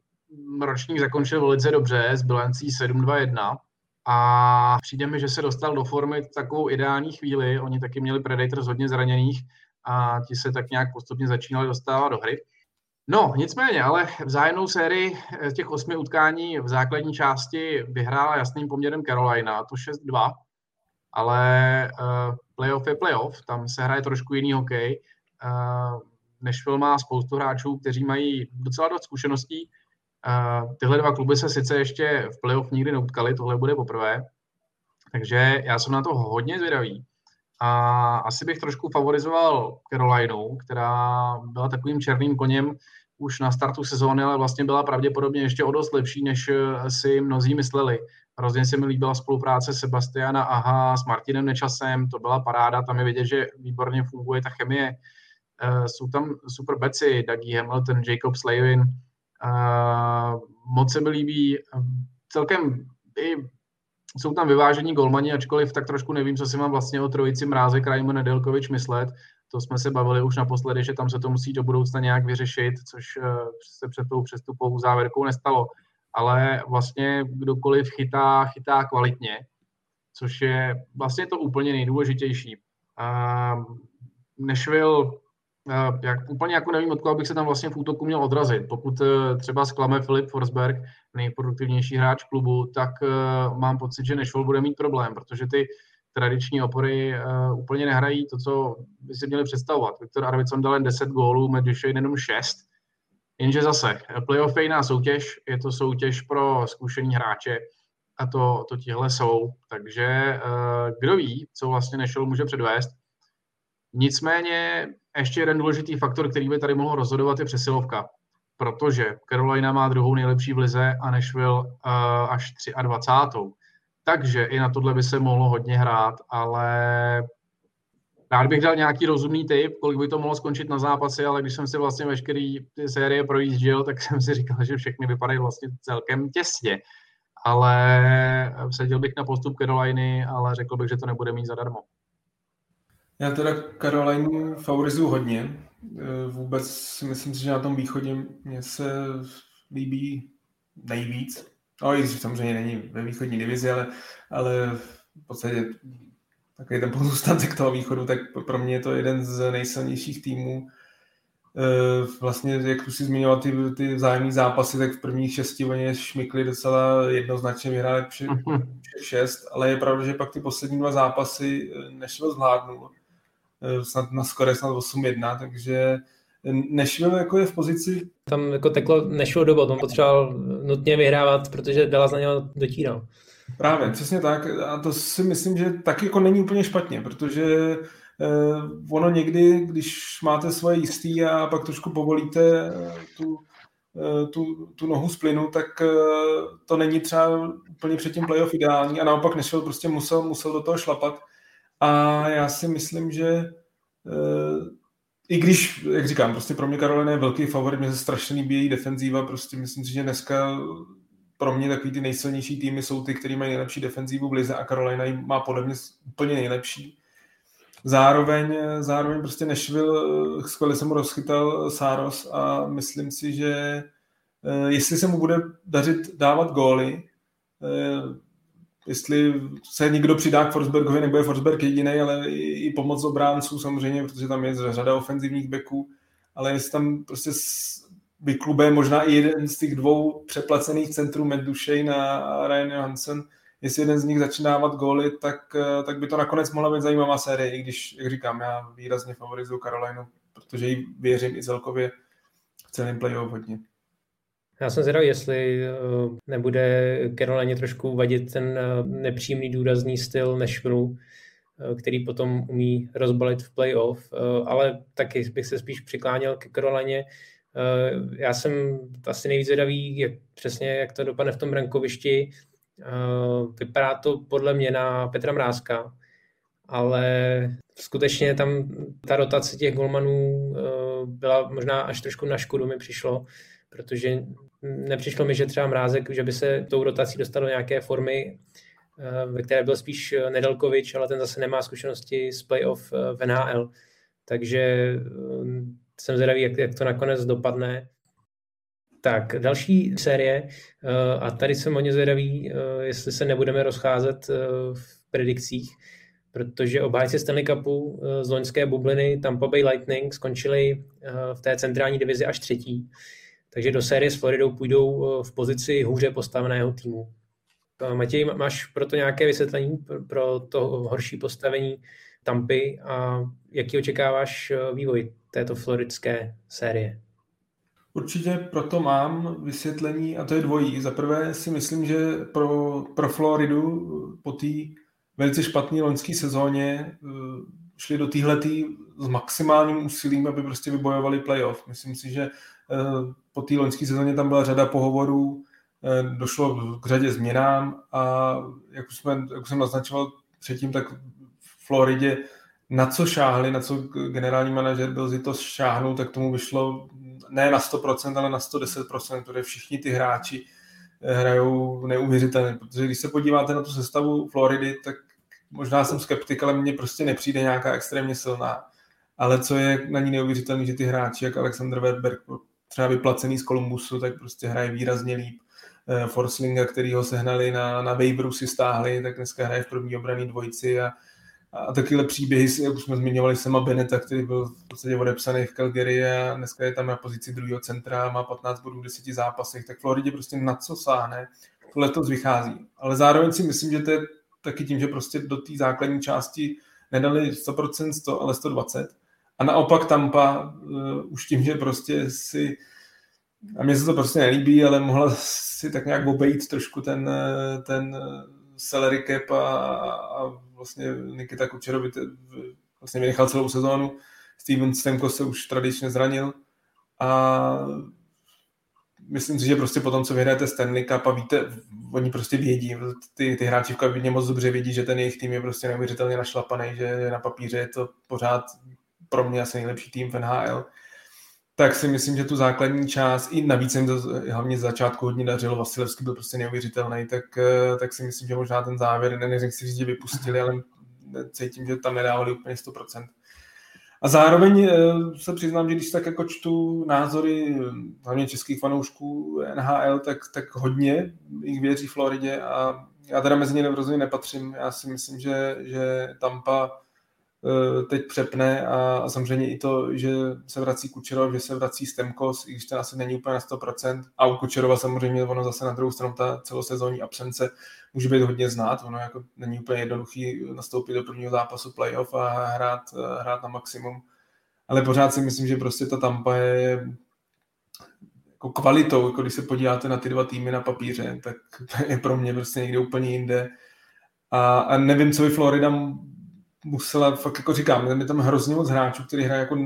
ročník zakončil velice dobře s bilancí 7-2-1 a přijde mi, že se dostal do formy takovou ideální chvíli. Oni taky měli Predators hodně zraněných a ti se tak nějak postupně začínali dostávat do hry. No, nicméně, ale vzájemnou sérii těch osmi utkání v základní části vyhrála jasným poměrem Carolina, to 6-2 ale uh, playoff je playoff, tam se hraje trošku jiný hokej. Uh, Nashville má spoustu hráčů, kteří mají docela dost zkušeností. Uh, tyhle dva kluby se sice ještě v playoff nikdy neutkali, tohle bude poprvé, takže já jsem na to hodně zvědavý. A asi bych trošku favorizoval Carolinu, která byla takovým černým koněm už na startu sezóny, ale vlastně byla pravděpodobně ještě o dost lepší, než si mnozí mysleli. Hrozně se mi líbila spolupráce Sebastiana Aha s Martinem Nečasem, to byla paráda, tam je vidět, že výborně funguje ta chemie. Uh, jsou tam super beci, Dougie Hamilton, Jacob Slavin, uh, moc se mi líbí, celkem i jsou tam vyvážení golmani, ačkoliv tak trošku nevím, co si mám vlastně o trojici Mrázek, Rajmo Nedelkovič myslet. to jsme se bavili už naposledy, že tam se to musí do budoucna nějak vyřešit, což se před tou přestupovou závěrkou nestalo. Ale vlastně kdokoliv chytá, chytá kvalitně, což je vlastně to úplně nejdůležitější. Nashville jak, úplně jako nevím, od koho bych se tam vlastně v útoku měl odrazit. Pokud uh, třeba zklame Filip Forsberg, nejproduktivnější hráč klubu, tak uh, mám pocit, že Nashville bude mít problém, protože ty tradiční opory uh, úplně nehrají to, co by si měli představovat. Viktor Arvidsson dal jen 10 gólů, Duchene jenom 6. Jenže zase, playoff je jiná soutěž, je to soutěž pro zkušení hráče a to, to tihle jsou. Takže uh, kdo ví, co vlastně Nashville může předvést. Nicméně ještě jeden důležitý faktor, který by tady mohl rozhodovat, je přesilovka. Protože Carolina má druhou nejlepší v lize a Nashville uh, až 23. Takže i na tohle by se mohlo hodně hrát, ale rád bych dal nějaký rozumný tip, kolik by to mohlo skončit na zápasy, ale když jsem si vlastně veškerý ty série projížděl, tak jsem si říkal, že všechny vypadají vlastně celkem těsně. Ale seděl bych na postup Caroliny, ale řekl bych, že to nebude mít zadarmo. Já teda Karolinu favorizuju hodně. E, vůbec si myslím, že na tom východě mě se líbí nejvíc. No i samozřejmě není ve východní divizi, ale, ale v podstatě takový ten pozůstatek toho východu, tak pro mě je to jeden z nejsilnějších týmů. E, vlastně, jak už si zmiňoval ty, ty vzájemné zápasy, tak v prvních šesti oni šmykli docela jednoznačně, vyhráli šest, ale je pravda, že pak ty poslední dva zápasy e, nešlo zvládnout Eh, snad na skore snad 8-1, takže Nashville jako je v pozici... Tam jako teklo nešlo do on potřeboval nutně vyhrávat, protože dala na něho dotíral. Právě, přesně tak. A to si myslím, že taky jako není úplně špatně, protože eh, ono někdy, když máte svoje jistý a pak trošku povolíte eh, tu, eh, tu, tu nohu z plynu, tak to není třeba úplně před tím playoff ideální a naopak Nashville prostě musel, musel do toho šlapat a já si myslím, že i když, jak říkám, prostě pro mě Karolina je velký favorit, mě se strašně líbí její defenzíva, prostě myslím si, že dneska pro mě takový ty nejsilnější týmy jsou ty, který mají nejlepší defenzívu v lize a Karolina má podle mě úplně nejlepší. Zároveň, zároveň prostě Nashville, skvěle jsem mu rozchytal Sáros a myslím si, že eh, jestli se mu bude dařit dávat góly, eh, jestli se někdo přidá k Forsbergovi, nebude Forsberg jediný, ale i pomoc obránců samozřejmě, protože tam je řada ofenzivních beků, ale jestli tam prostě vyklube možná i jeden z těch dvou přeplacených centrů Duchesne a Ryan Johansson, jestli jeden z nich začíná dávat góly, tak, tak by to nakonec mohla být zajímavá série, i když, jak říkám, já výrazně favorizuju Karolinu, protože jí věřím i celkově v celém playoff hodně. Já jsem zvědavý, jestli eh, nebude Carolině trošku vadit ten eh, nepříjemný důrazný styl eh, který potom umí rozbalit v playoff, ale taky bych se spíš přikláněl ke Carolině. Já jsem asi nejvíc zvědavý, jak, přesně jak to dopadne v tom brankovišti. Vypadá to podle mě na Petra Mrázka, ale skutečně tam ta rotace těch golmanů byla možná až trošku na škodu mi přišlo, protože nepřišlo mi, že třeba Mrázek, že by se tou rotací dostal do nějaké formy, eh, ve které byl spíš eh, Nedelkovič, ale ten zase nemá zkušenosti z playoff eh, v NHL. Takže jsem zvědavý, jak, jak to nakonec dopadne. Tak, další série, a tady jsem hodně zvědavý, jestli se nebudeme rozcházet v predikcích, protože obhájci Stanley Cupu z loňské bubliny Tampa Bay Lightning skončili v té centrální divizi až třetí. Takže do série s Floridou půjdou eh, v pozici hůře postaveného týmu. Eh, Matěj, máš pro to nějaké vysvětlení pro to horší postavení Tampy a jaký očekáváš eh, vývoj této floridské série? Určitě proto mám vysvětlení a to je dvojí. Za prvé si myslím, že pro, pro Floridu po té velice špatné loňské sezóně šli do téhletý s maximálním úsilím, aby prostě vybojovali playoff. Myslím si, že Eh, po té loňské sezóně tam byla řada pohovorů, eh, došlo k řadě změnám a jak už, jsme, jak už jsem naznačoval předtím, tak Floridě na co šáhli, na co generální manažer byl to šáhnul, tak tomu vyšlo ne na 100%, ale na 110%, protože všichni ty hráči eh, hrajou neuvěřitelně, protože když se podíváte na tu sestavu Floridy, tak možná jsem skeptik, ale mně prostě nepřijde nějaká extrémně silná. ale co je na ní neuvěřitelné, že ty hráči, jak Alexander Werberg, třeba vyplacený z Kolumbusu, tak prostě hraje výrazně líp. Eh, Forslinga, který ho sehnali na, na Waveru si stáhli, tak dneska hraje v první obraný dvojici a, a takovéhle příběhy, jak už jsme zmiňovali, Sema Beneta, který byl v podstatě odepsaný v Calgary a dneska je tam na pozici druhého centra, má 15 bodů v 10 zápasech, tak Floridě prostě na co sáhne, to letos vychází. Ale zároveň si myslím, že to je taky tím, že prostě do té základní části nedali 100%, 100, ale 120. A naopak Tampa uh, už tím, že prostě si a mně se to prostě nelíbí, ale mohla si tak nějak obejít trošku ten, ten salary cap a, a vlastně Nikita Kučerovi vlastně vynechal celou sezónu. Steven Stemko se už tradičně zranil a myslím si, že prostě po tom, co vyhrajete Stanley Cup a víte, oni prostě vědí, ty, ty hráči v kabině moc dobře vědí, že ten jejich tým je prostě neuvěřitelně našlapaný, že na papíře je to pořád pro mě asi nejlepší tým v NHL tak si myslím, že tu základní část, i navíc jim to hlavně z začátku hodně dařilo, Vasilevský byl prostě neuvěřitelný, tak, eh, tak si myslím, že možná ten závěr, ne, nechci říct, že vypustili, ale cítím, že tam nedávali úplně 100%. A zároveň eh, se přiznám, že když tak jako čtu názory hlavně českých fanoušků NHL, tak, tak hodně jich věří Floridě a já teda mezi ně rozhodně nepatřím. Já si myslím, že, že Tampa teď přepne a, a samozřejmě i to, že se vrací Kučerov, že se vrací Stemkos, i když to asi není úplně na 100%. A u Kučerova samozřejmě ono zase na druhou stranu ta celosezónní absence může být hodně znát. Ono jako není úplně jednoduchý nastoupit do prvního zápasu playoff a hrát, hrát na maximum. Ale pořád si myslím, že prostě ta Tampa je jako kvalitou, jako když se podíváte na ty dva týmy na papíře, tak *laughs* je pro mě prostě někde úplně jinde. A, a nevím, co by Florida musela, fakt jako říkám, je tam hrozně moc hráčů, který hrají jako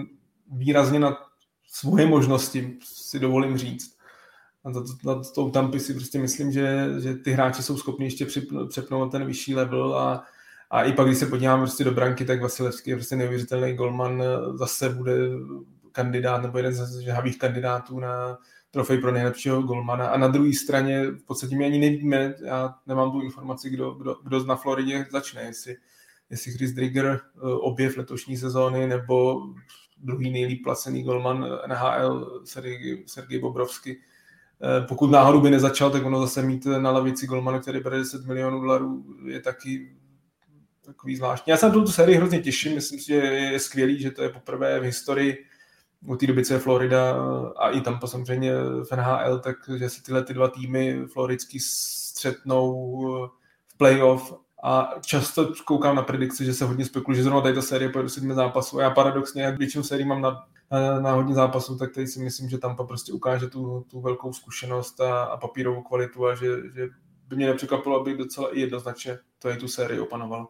výrazně na svoje možnosti, si dovolím říct. A za, za tou Tampy si prostě myslím, že, že ty hráči jsou schopni ještě přepnout ten vyšší level a, a i pak, když se podíváme prostě do branky, tak Vasilevský je prostě neuvěřitelný golman, zase bude kandidát nebo jeden z žhavých kandidátů na trofej pro nejlepšího golmana. A na druhé straně v podstatě my ani nevíme, já nemám tu informaci, kdo, kdo, kdo na Floridě začne, jestli jestli Chris Drigger eh, objev letošní sezóny nebo druhý nejlíp placený golman NHL Sergej, Bobrovsky. Eh, pokud náhodou by nezačal, tak ono zase mít na lavici golmana, který bere 10 milionů dolarů, je taky takový zvláštní. Já se na tu sérii hrozně těším, myslím si, že je skvělý, že to je poprvé v historii od té doby, co je Florida a i tam samozřejmě v NHL, takže se tyhle ty dva týmy floridský střetnou v playoff a často koukám na predikci, že se hodně spekuluje, že zrovna tady ta série pojede sedmi zápasů. Já paradoxně, jak většinu sérií mám na, na, na hodně zápasů, tak tady si myslím, že tam prostě ukáže tu, tu velkou zkušenost a, a papírovou kvalitu a že, že by mě nepřekvapilo, aby docela i jednoznačně to je tu sérii opanoval.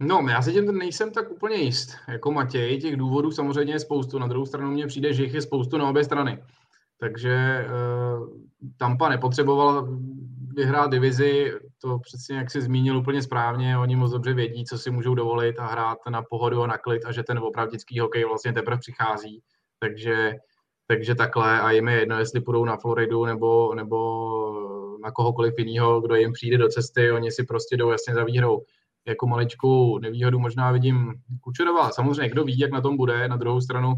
No, já si tím nejsem tak úplně jist, jako Matěj. Těch důvodů samozřejmě je spoustu. Na druhou stranu mně přijde, že jich je spoustu na obě strany. Takže uh, Tampa nepotřebovala vyhrát divizi, to přesně jak si zmínil úplně správně, oni moc dobře vědí, co si můžou dovolit a hrát na pohodu a na klid a že ten opravdický hokej vlastně teprve přichází. Takže, takže takhle a jim je jedno, jestli půjdou na Floridu nebo, nebo na kohokoliv jiného, kdo jim přijde do cesty, oni si prostě jdou jasně za výhrou. Jako maličkou nevýhodu možná vidím Kučerova. Samozřejmě, kdo ví, jak na tom bude. Na druhou stranu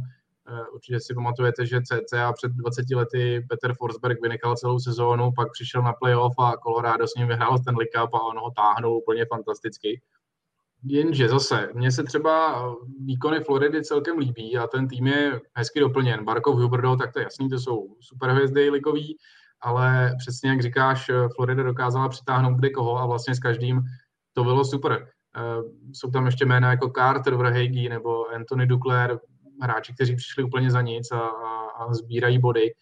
určitě si pamatujete, že CCA před 20 lety Peter Forsberg vynechal celou sezónu, pak přišel na playoff a Colorado s ním vyhrál Stanley Cup a on ho táhnul úplně fantasticky. Jenže zase, mně se třeba výkony Floridy celkem líbí a ten tým je hezky doplněn. Barkov, Huberdo, tak to je jasný, to jsou superhvězdy ligový, ale přesně jak říkáš, Florida dokázala přitáhnout kde koho a vlastně s každým to bylo super. Eh, jsou tam ještě jména jako Carter Verhage nebo Anthony Duclair, hráči, kteří přišli úplně za nic a, a, a sbírají body.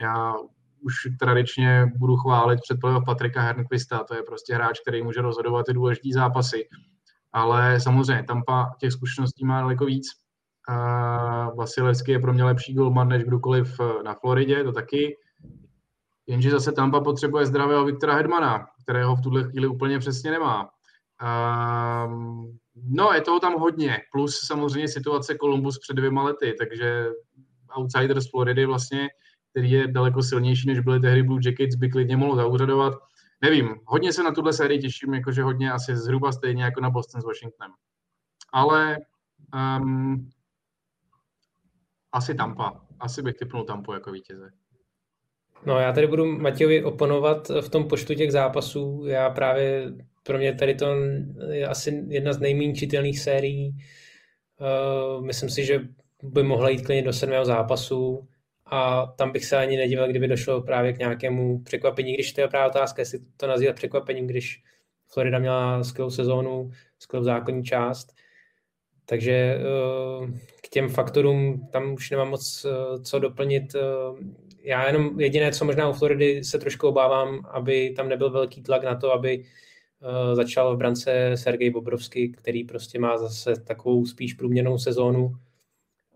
Já už tradičně budu chválit před Patrika Hernquista, to je prostě hráč, který může rozhodovat ty důležité zápasy. Ale samozřejmě Tampa těch zkušeností má daleko víc. Uh, Vasilevský je pro mě lepší golman než kdokoliv na Floridě, to taky. Jenže zase Tampa potřebuje zdravého Viktora Hedmana, kterého v tuhle chvíli úplně přesně nemá. Uh, No, je toho tam hodně. Plus samozřejmě situace Columbus před dvěma lety, takže outsider z Floridy vlastně, který je daleko silnější, než byly tehdy Blue Jackets, by klidně mohl zaúřadovat. Nevím, hodně se na tuhle sérii těším, jakože hodně asi zhruba stejně jako na Boston s Washingtonem. Ale um, asi Tampa. Asi bych typnul Tampu jako vítěze. No já tady budu Matějovi oponovat v tom počtu těch zápasů. Já právě, pro mě tady to je asi jedna z nejméně čitelných sérií. Uh, myslím si, že by mohla jít klidně do sedmého zápasu a tam bych se ani nedíval, kdyby došlo právě k nějakému překvapení, když to je právě otázka, jestli to nazývat překvapením, když Florida měla skvělou sezónu, skvělou základní část. Takže eh, k těm faktorům tam už nemám moc eh, co doplnit. Eh, já jenom jediné, co možná u Floridy se trošku obávám, aby tam nebyl velký tlak na to, aby začal v brance Sergej Bobrovsky, který prostě má zase takovou spíš průměrnou sezónu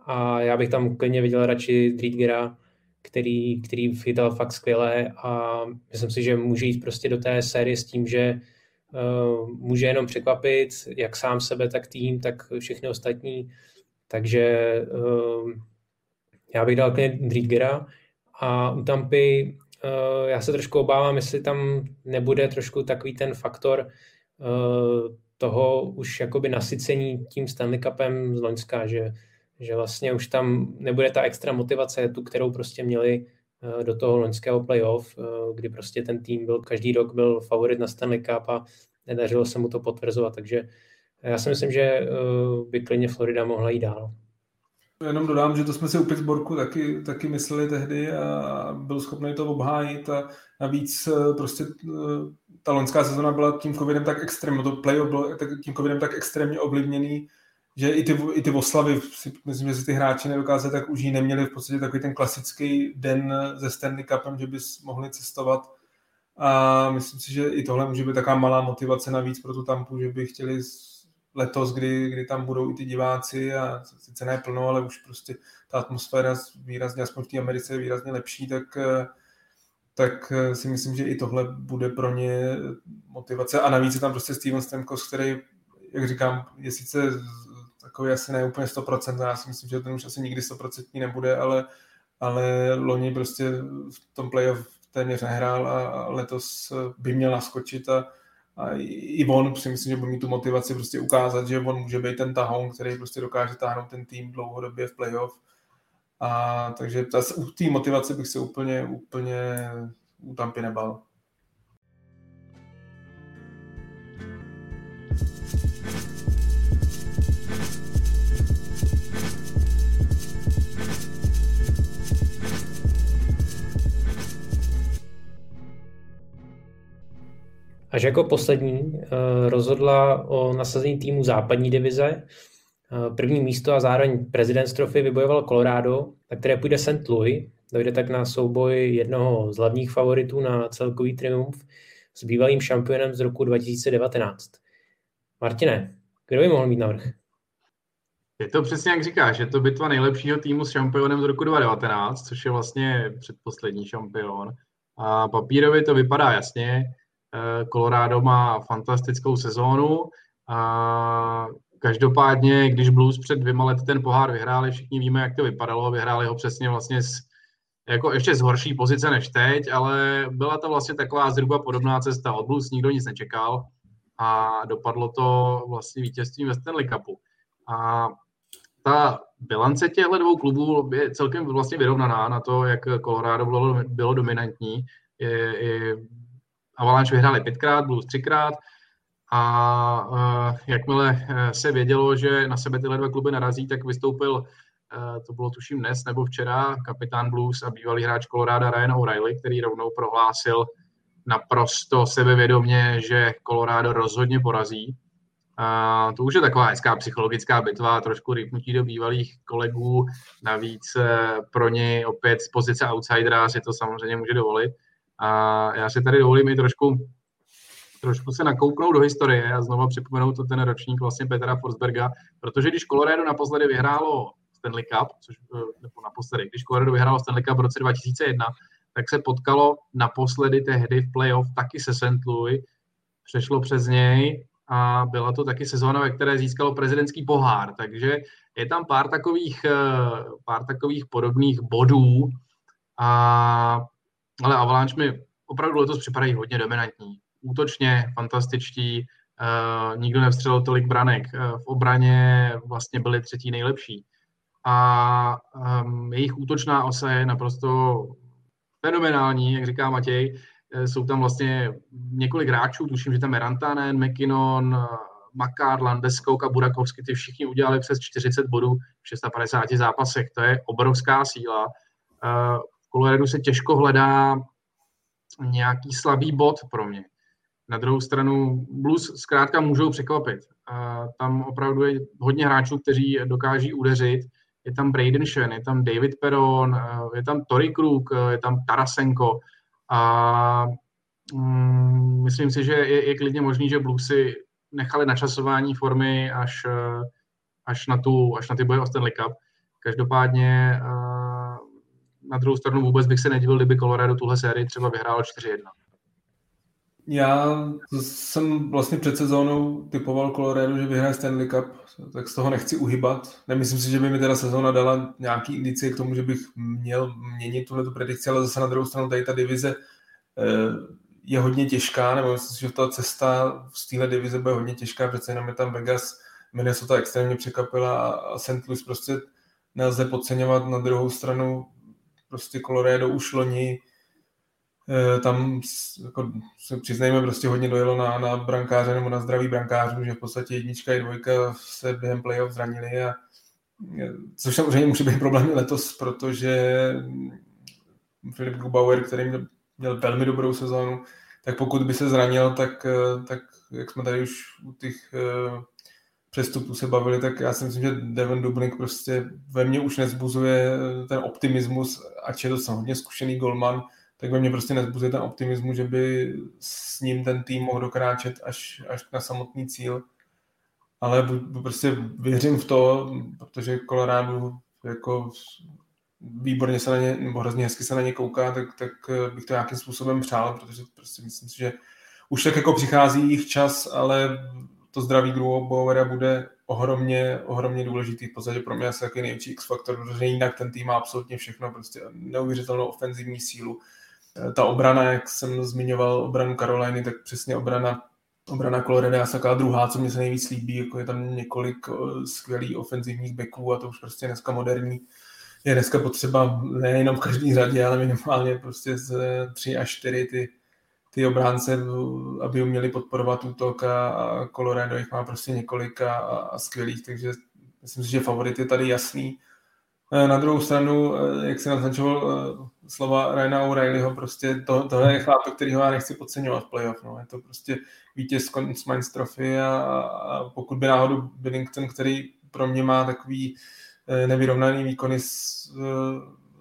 a já bych tam klidně viděl radši Driedgera, který, který chytal fakt skvěle a myslím si, že může jít prostě do té série s tím, že uh, může jenom překvapit jak sám sebe, tak tým, tak všechny ostatní. Takže uh, já bych dal klidně Driedgera a u Tampy já se trošku obávám, jestli tam nebude trošku takový ten faktor uh, toho už jakoby nasycení tím Stanley Cupem z Loňska, že že vlastně už tam nebude ta extra motivace, tu, kterou prostě měli eh, do toho loňského playoff, eh, kdy prostě ten tým byl každý rok byl favorit na Stanley Cup a nedařilo se mu to potvrzovat, takže já si myslím, že eh, by klidně Florida mohla jít dál. Jenom dodám, že to jsme si u Pittsburghu taky, taky mysleli tehdy a byl schopný to obhájit a navíc prostě ta loňská sezona byla tím covidem tak extrémně, to playoff bylo tím covidem tak extrémně ovlivněný, že i ty, i ty oslavy, myslím, že si ty hráči nedokázali tak už neměli v podstatě takový ten klasický den ze Stanley Cupem, že bys mohli cestovat. A myslím si, že i tohle může být taková malá motivace navíc pro tu Tampu, že by chtěli letos, kdy, kdy tam budou i ty diváci a sice ne plno, ale už prostě ta atmosféra výrazně, aspoň v té Americe je výrazně lepší, tak, tak si myslím, že i tohle bude pro ně motivace. A navíc je tam prostě Steven Stamkos, který, jak říkám, je sice takový asi ne úplně 100%, já si myslím, že ten už asi nikdy 100% nebude, ale, ale loni prostě v tom playoff téměř nehrál a letos by měl naskočit a, a i on si myslím, že bude mít tu motivaci prostě ukázat, že on může být ten tahoun, který prostě dokáže táhnout ten tým dlouhodobě v playoff. A takže ta, u té motivace bych se úplně, úplně u Tampy nebal. Až jako poslední eh, rozhodla o nasazení týmu západní divize. Eh, první místo a zároveň prezident trofy vybojoval Colorado, na které půjde St. Louis. Dojde tak na souboj jednoho z hlavních favoritů na celkový triumf s bývalým šampionem z roku 2019. Martine, kdo by mohl mít navrh? Je to přesně jak říkáš, je to bitva nejlepšího týmu s šampionem z roku 2019, což je vlastně předposlední šampion. A papírově to vypadá jasně. Eh, Colorado má fantastickou sezónu a každopádně, když Blues před dvěma lety ten pohár vyhráli, všichni víme, jak to vypadalo, vyhráli ho přesně vlastně z, jako ještě z horší pozice než teď, ale byla to vlastně taková zhruba podobná cesta. Od Blues nikdo nic nečekal a dopadlo to vlastně vítězstvím ve Stanley Cupu. A ta bilance těchto dvou klubů je celkem vlastně vyrovnaná na to, jak Colorado bylo, bylo dominantní. Je, je Avalanche vyhráli pětkrát, Blues třikrát a uh, jakmile e, se vědělo, že na sebe tyhle dva kluby narazí, tak vystoupil, uh, to bylo tuším dnes nebo včera, kapitán Blues a bývalý hráč Colorado Ryan O'Reilly, který rovnou prohlásil naprosto sebevědomě, že Colorado rozhodně porazí. A to už je taková hezká psychologická bitva, trošku rýpnutí do bývalých kolegů, navíc pro ně opět z pozice outsidera si to samozřejmě může dovolit. A já si tady dovolím i trošku, trošku se nakouknout do historie a znova připomenout to ten ročník vlastně Petra Forsberga, protože když Colorado naposledy vyhrálo Stanley Cup, což eh, nebo naposledy, když Colorado vyhrálo Stanley Cup v roce 2001, tak se potkalo naposledy tehdy v playoff taky se St. Louis, přešlo přes něj a byla to taky sezóna, ve které získalo prezidentský pohár, takže je tam pár takových, eh, pár takových podobných bodů a ale Avalanche mi opravdu letos připadají hodně dominantní. Útočně fantastičtí, uh, nikdo nevstřelil tolik branek, uh, v obraně vlastně byli třetí nejlepší. a um, jejich útočná osa je naprosto fenomenální, jak říká Matěj. Eh, jsou tam vlastně několik hráčů, tuším, že tam je Rantanen, McKinnon, Makar, Landeskog a Burakovsky, ty všichni udělali přes 40 bodů v 650 zápasech. To je obrovská síla. Coloradu se těžko hledá nějaký slabý bod pro mě. Na druhou stranu Blues zkrátka můžou překvapit. Tam opravdu je hodně hráčů, kteří dokáží udeřit. Je tam Braden Shen, je tam David Peron, je tam Tori Krug, je tam Tarasenko. A mm, myslím si, že je, je klidně možný, že Bluesy nechali načasování formy až, až, na, tu, až na ty boje o Stanley Cup. Každopádně na druhou stranu vůbec bych se nedivil, kdyby Colorado tuhle sérii třeba vyhrálo 4-1. Já jsem vlastně před sezónou typoval Colorado, že vyhraje Stanley Cup, tak z toho nechci uhybat. Nemyslím si, že by mi teda sezóna dala nějaký indicie k tomu, že bych měl měnit tuhle predikci, ale zase na druhou stranu tady ta divize eh, je hodně těžká, nebo myslím si, že ta cesta z téhle divize bude hodně těžká, přece jenom je tam Vegas, Minnesota extrémně překvapila a St. Louis prostě nelze podceňovat. Na druhou stranu prostě Colorado už loni Eh, tam jako, se přiznejme, prostě hodně dojelo na, na brankáře nebo na zdraví brankářů, že v podstatě jednička i dvojka se během playoff zranili a eh, což samozřejmě může být problém letos, protože Filip Gubauer, který měl, měl velmi dobrou sezónu, tak pokud by se zranil, tak, eh, tak jak jsme tady už u těch přestupů se bavili, tak já si myslím, že Devon Dubnik prostě ve mně už nezbuzuje ten optimismus, ač je to hodně zkušený golman, tak ve mně prostě nezbuzuje ten optimismus, že by s ním ten tým mohl dokráčet až, až na samotný cíl. Ale prostě věřím v to, protože Colorado jako výborně se na ně, nebo hrozně hezky se na ně kouká, tak, tak bych to nějakým způsobem přál, protože prostě myslím si, že už tak jako přichází jich čas, ale to zdraví druhého Bauera bude ohromně, ohromně důležitý. V podstatě pro mě asi taky největší X-faktor, protože jinak ten tým má absolutně všechno, prostě neuvěřitelnou ofenzivní sílu, ta obrana, jak jsem zmiňoval obranu Karoliny, tak přesně obrana obrana Colorado je taková druhá, co mě se nejvíc líbí, jako je tam několik skvělých ofenzivních beků a to už prostě dneska moderní. Je dneska potřeba nejenom v každé řadě, ale minimálně prostě z tři až čtyři ty, ty obránce, aby uměli podporovat útok a, Colorado jich má prostě několik a, a skvělých, takže myslím si, že favorit je tady jasný. Eh, na druhou stranu, eh, jak se naznačoval eh, slova Ryana O'Reillyho, prostě to, tohle je chlap, kterýho já nechci podceňovat v playoff. No. Je to prostě vítěz Conn Trophy a, a pokud by náhodou Billington, který pro mě má takový nevyrovnaný výkony,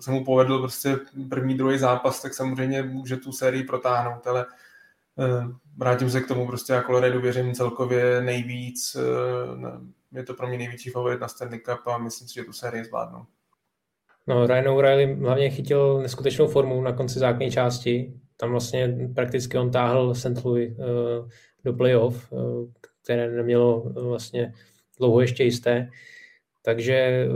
se mu povedl prostě první, druhý zápas, tak samozřejmě může tu sérii protáhnout, ale vrátím se k tomu, prostě já Colorado věřím celkově nejvíc, je to pro mě největší favorit na Stanley Cup a myslím si, že tu sérii zvládnou. No, Ryan O'Reilly hlavně chytil neskutečnou formu na konci základní části. Tam vlastně prakticky on táhl St. Louis uh, do playoff, které nemělo vlastně dlouho ještě jisté. Takže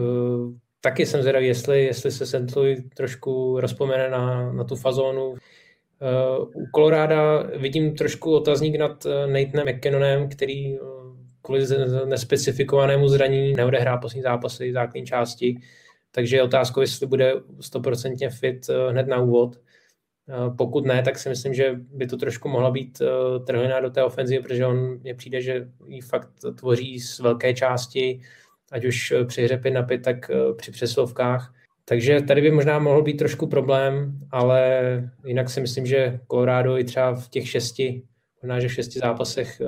taky jsem zvědavý, jestli, jestli se St. Louis trošku rozpomene na, na tu fazónu. Uh, u Koloráda vidím trošku otazník nad Nathanem McKinnonem, který kvůli nespecifikovanému zranění neodehrá poslední zápasy základní části. Takže je otázkou, jestli bude stoprocentně fit eh, hned na úvod. Eh, pokud ne, tak si myslím, že by to trošku mohla být eh, trhlina do té ofenzivy, protože on mě přijde, že ji fakt tvoří z velké části, ať už při hře 5 na 5, tak při přeslovkách. Takže tady by možná mohl být trošku problém, ale jinak si myslím, že Colorado i třeba v těch šesti, možná že v šesti zápasech,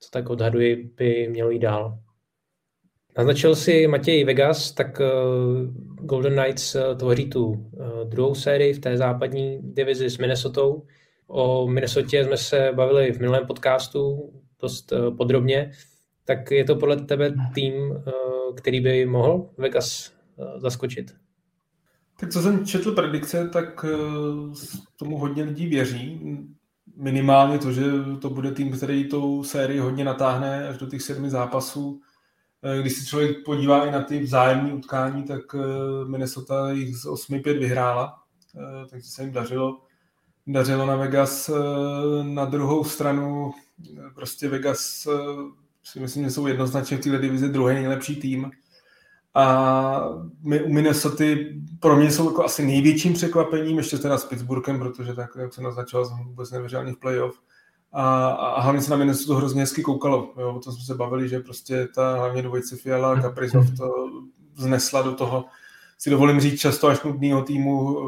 co tak odhaduji, by mělo jít dál. Naznačil si Matěj Vegas, tak Golden Knights tvoří tu uh, druhou sérii v té západní divizi s Minnesotou. O Minnesotě jsme se bavili v minulém podcastu dost podrobně. Tak je to podle tebe tým, uh, který by mohl Vegas uh, zaskočit? Tak co jsem četl predikce, tak uh, tomu hodně lidí věří. Minimálně to, že to bude tým, který tou sérii hodně natáhne až do těch sedmi zápasů Eh, když se člověk podívá i na ty vzájemné utkání, tak eh, Minnesota jich z 8-5 vyhrála, eh, takže se jim dařilo. Dařilo na Vegas. Na druhou stranu prostě Vegas si myslím, že jsou jednoznačně v této divizi druhý nejlepší tým. A my u Minnesota pro mě jsou jako asi největším překvapením, ještě teda s Pittsburghem, protože tak, jak se naznačoval, jsem vůbec nevěřil ani v playoff. A, a hlavně se na Minnesota hrozně hezky koukalo. Jo? O tom jsme se bavili, že prostě ta hlavně dvojice Fiala a Kaprizov to znesla do toho, si dovolím říct často až nudného týmu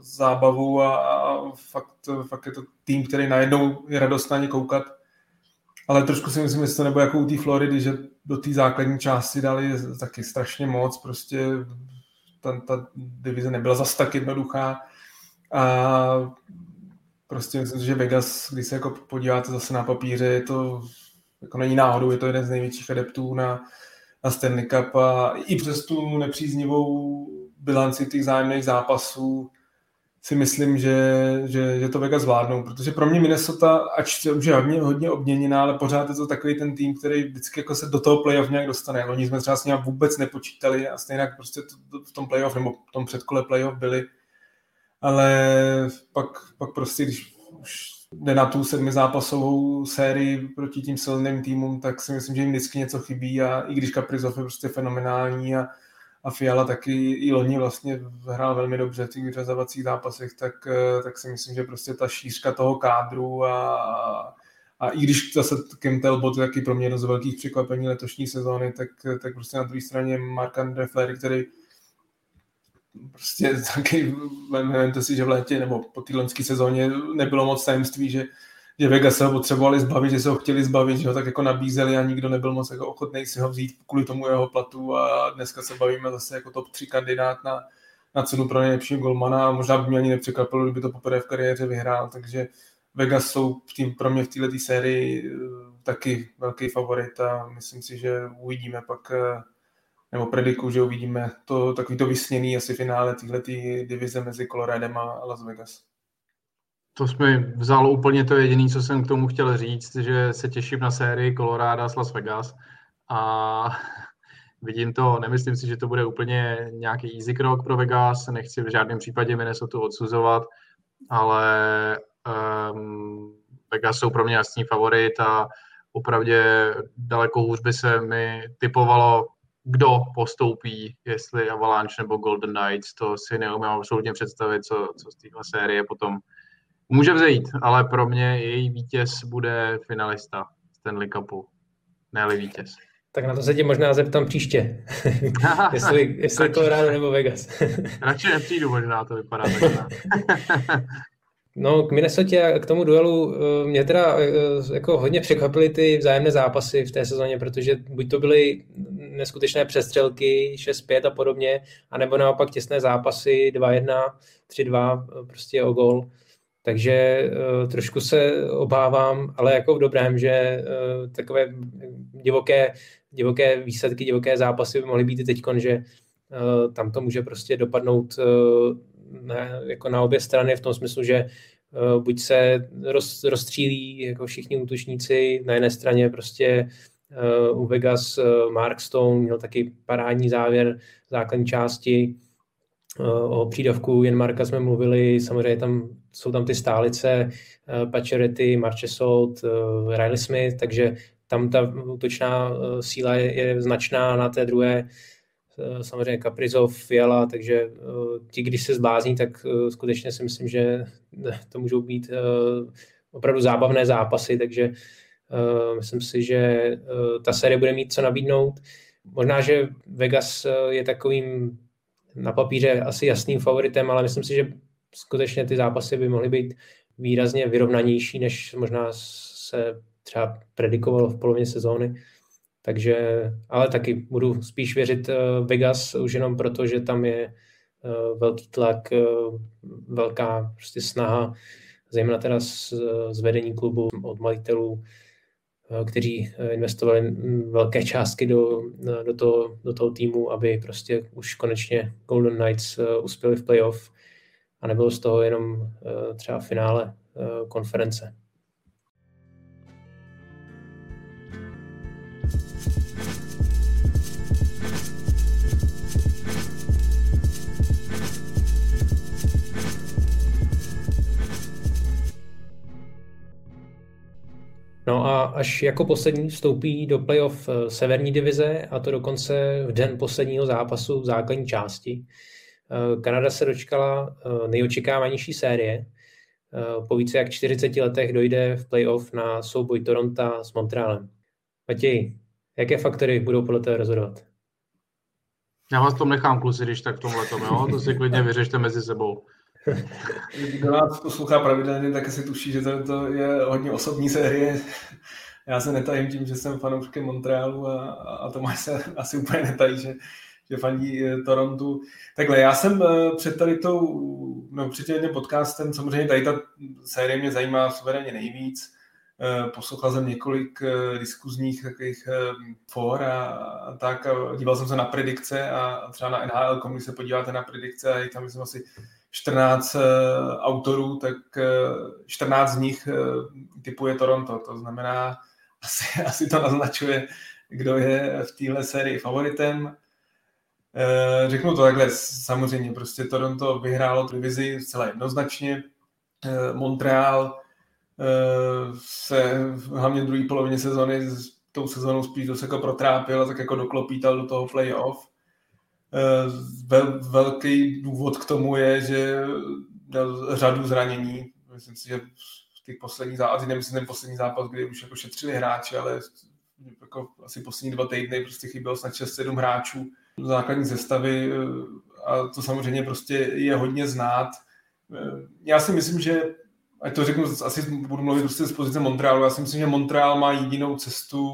zábavu a, a fakt, fakt je to tým, který najednou je radost na ně koukat. Ale trošku si myslím, že to nebo jako u té Floridy, že do té základní části dali taky strašně moc, prostě ta, ta divize nebyla zas tak jednoduchá. A prostě myslím, že Vegas, když se jako podíváte zase na papíře, je to jako není náhodou, je to jeden z největších adeptů na, na Stanley Cup a i přes tu nepříznivou bilanci těch zájemných zápasů si myslím, že, že, že to Vegas zvládnou, protože pro mě Minnesota, ač se už je hodně, hodně obměněná, ale pořád je to takový ten tým, který vždycky jako se do toho playoff nějak dostane. Oni jsme třeba s ním vůbec nepočítali a stejně prostě to, v tom playoff nebo v tom předkole playoff byli, ale pak, pak prostě, když už jde na tu sedmi zápasovou sérii proti tím silným týmům, tak si myslím, že jim vždycky něco chybí a i když Kaprizov je prostě fenomenální a a Fiala taky i loni vlastně hrál velmi dobře v těch vyřazovacích zápasech, tak, eh, tak si myslím, že prostě ta šířka toho kádru a, a i když zase Kim Talbot je taky pro mě jedno z velkých překvapení letošní sezóny, tak, tak prostě na druhé straně Mark Andre Flery, který prostě taky, vemte si, že v létě nebo po té sezóně nebylo moc tajemství, že že Vegas se ho potřebovali zbavit, že se ho chtěli zbavit, že ho tak jako nabízeli a nikdo nebyl moc jako ochotný si ho vzít kvůli tomu jeho platu. A dneska se bavíme zase jako top 3 kandidát na, na cenu pro nejlepšího golmana. A možná by mě ani nepřekvapilo, kdyby to poprvé v kariéře vyhrál, takže Vegas jsou tým pro mě v této sérii eh, taky velký favorit. A myslím si, že uvidíme pak eh, nebo prediku, že uvidíme to takový to vysněný asi finále této divize mezi Coloradem a Las Vegas. To jsme vzalo úplně to jediné, co jsem k tomu chtěl říct, že se těším na sérii Colorado s Las Vegas a *laughs* vidím to, nemyslím si, že to bude úplně nějaký easy krok pro Vegas, nechci v žádném případě Minnesota odsuzovat, ale um, Vegas jsou pro mě jasný favorit a opravdu daleko hůř by se mi typovalo, kdo postoupí, jestli Avalanche nebo Golden Knights, to si neumím absolutně představit, co, co z téhle série potom Může vzejít, ale pro mě její vítěz bude finalista Stanley Cupu, ne vítěz. Tak na to se tě možná zeptám příště. *laughs* jestli jestli Colorado nebo Vegas. *laughs* Radši nepřijdu, možná to vypadá tak. *laughs* No, k Minnesota a k tomu duelu eh, mě teda eh, jako hodně překvapily ty vzájemné zápasy v té sezóně, protože buď to byly neskutečné přestřelky 6-5 a podobně, anebo naopak těsné zápasy 2-1, 3-2, eh, prostě o gol. Takže uh, trošku se obávám, ale jako v dobrém, že uh, takové divoké, divoké výsledky, divoké zápasy by mohly být i teď, že uh, tam to může prostě dopadnout uh, na, jako na obě strany v tom smyslu, že uh, buď se roz, rozstřílí jako všichni útočníci, na jedné straně prostě uh, u Vegas uh, Mark Stone měl taky parádní závěr základní části, O přídavku Jen Marka jsme mluvili, samozřejmě tam jsou tam ty stálice, eh, Pacioretty, Marchesot, eh, Riley Smith, takže tam ta útočná eh, síla je, je značná na té druhé samozřejmě Kaprizov, Fiala, takže ti, když se zblázní, tak skutečně si myslím, že *laughs* to můžou být opravdu zábavné zápasy, takže myslím si, že ta série bude mít co nabídnout. Možná, že Vegas je takovým na papíře asi jasným favoritem, ale myslím si, že skutečně ty zápasy by mohly být výrazně vyrovnanější, než možná se třeba predikovalo v polovině sezóny. Takže, ale taky budu spíš věřit eh, Vegas už jenom proto, že tam je eh, velký tlak, eh, velká prostě snaha, zejména teda z, z vedení klubu od majitelů, kteří investovali velké částky do, do, toho, do toho týmu, aby prostě už konečně Golden Knights uspěli v playoff a nebylo z toho jenom eh, třeba finále eh, konference. No a až jako poslední vstoupí do playoff eh, severní divize, a to dokonce v den posledního zápasu v základní části. Eh, Kanada se dočkala eh, nejočekávanější série. Po více jak 40 letech dojde v playoff na souboj Toronto s Montrealem. Matěj, jaké faktory budou podle toho rozhodovat? Já vás tom nechám kluci, když tak v tomhle tom, jo? To si klidně *laughs* vyřešte mezi sebou. Kdo nás poslouchá pravidelně, tak si tuší, že to, to je hodně osobní série. Já se netajím tím, že jsem fanouškem Montrealu a, a Tomáš se asi úplně netají, že, že fandí eh, Torontu. Takhle, já jsem eh, před tady tou, no před tím podcastem, samozřejmě tady ta série mě zajímá suverénně nejvíc. Eh, poslouchal jsem několik diskuzních takových for a, a tak a díval jsem se na predikce a třeba na NHL, když se podíváte na predikce a tam myslím asi 14 uh, autorů, tak uh, 14 z nich uh, typuje Toronto. To znamená, *laughs* asi, asi to naznačuje, kdo je v téhle sérii favoritem. Řeknu to takhle, samozřejmě prostě Toronto vyhrálo divizi zcela jednoznačně. Montreal se hlavně v druhé polovině sezony s tou sezónou spíš dost jako protrápil a tak jako doklopítal do toho playoff Eh, vel, velký důvod k tomu je, že měl řadu zranění. Myslím si, že v těch posledních zápasech, nemyslím ten poslední zápas, kdy už jako šetřili hráči, ale jako asi poslední dva týdny prostě chybělo snad 6-7 hráčů základní zestavy eh, a to samozřejmě prostě je hodně znát. Eh, já si myslím, že ať to řeknu, asi budu mluvit prostě z pozice Montrealu, já si myslím, že Montreal má jedinou cestu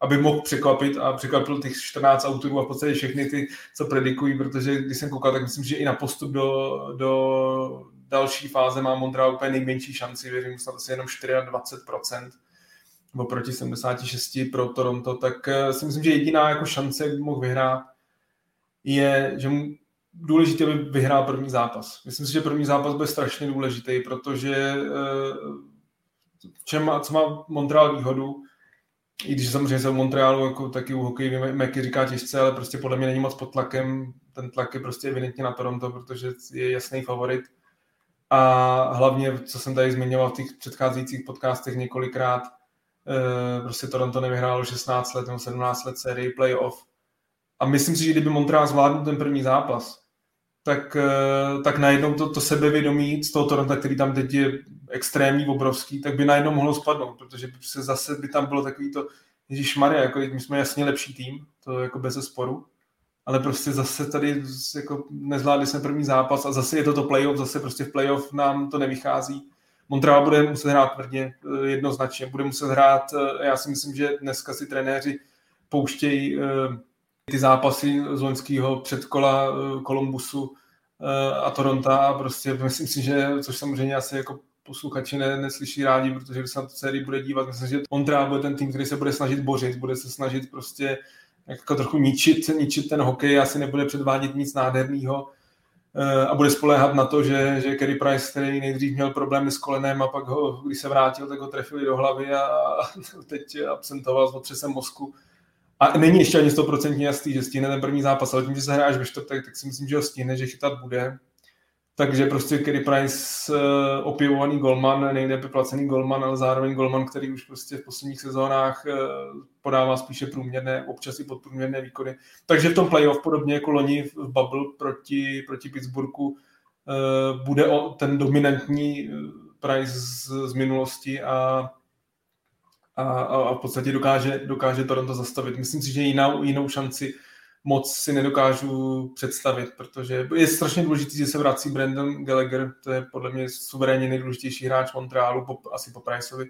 aby mohl překvapit a překvapil těch 14 autorů a v podstatě všechny ty, co predikují, protože když jsem koukal, tak myslím, že i na postup do, do další fáze má Montreal úplně nejmenší šanci, věřím, snad asi jenom 24%, oproti 76 pro Toronto, tak eh, si myslím, že jediná jako šance, jak by mohl vyhrát, je, že mu důležité, aby vyhrál první zápas. Myslím si, že první zápas bude strašně důležitý, protože eh, čem co má Montreal výhodu, i když samozřejmě se v Montrealu jako taky u hokej Meky říká těžce, ale prostě podle mě není moc pod tlakem. Ten tlak je prostě evidentně na Toronto, protože je jasný favorit. A hlavně, co jsem tady zmiňoval v těch předcházejících podcastech několikrát, eh, prostě Toronto nevyhrálo 16 let nebo 17 let sérii playoff. A myslím si, že kdyby Montreal zvládl ten první zápas, tak, eh, tak najednou to, to sebevědomí z toho Toronto, který tam teď je extrémní, obrovský, tak by najednou mohlo spadnout, protože se zase by tam bylo takový to, Ježíš Maria, jako my jsme jasně lepší tým, to jako bez sporu, ale prostě zase tady jako nezvládli jsme první zápas a zase je to to playoff, zase prostě v playoff nám to nevychází. Montreal bude muset hrát tvrdě, eh, jednoznačně, bude muset hrát, eh, já si myslím, že dneska si trenéři pouštějí ty zápasy z loňského předkola Kolumbusu a Toronto a prostě myslím si, že, což samozřejmě asi jako posluchači ne, neslyší rádi, protože když se na tu sérii bude dívat, myslím, že Montreal bude ten tým, který se bude snažit bořit, bude se snažit prostě jako trochu ničit, ničit ten hokej, asi nebude předvádět nic nádherného a bude spoléhat na to, že, že Kerry Price, který nejdřív měl problémy s kolenem a pak ho, když se vrátil, tak ho trefili do hlavy a, a teď absentoval s otřesem mozku. A není ještě ani 100% jasný, že stihne ten první zápas, ale tím, že se hráš ve čtvrtek, tak si myslím, že ho stihne, že chytat bude. Takže prostě Kerry Price uh, opěvovaný golman, nejlépe placený golman, ale zároveň golman, který už prostě v posledních sezónách uh, podává spíše průměrné, občas i podprůměrné výkony. Takže v tom playoff, podobně jako loni v Bubble proti, proti Pittsburghu, uh, bude ten dominantní Price z, z minulosti a, a, a v podstatě dokáže, dokáže Toronto zastavit. Myslím si, že jinou, jinou šanci moc si nedokážu představit, protože je strašně důležité, že se vrací Brandon Gallagher, to je podle mě suverénně nejdůležitější hráč Montrealu, po, asi po Priceovi,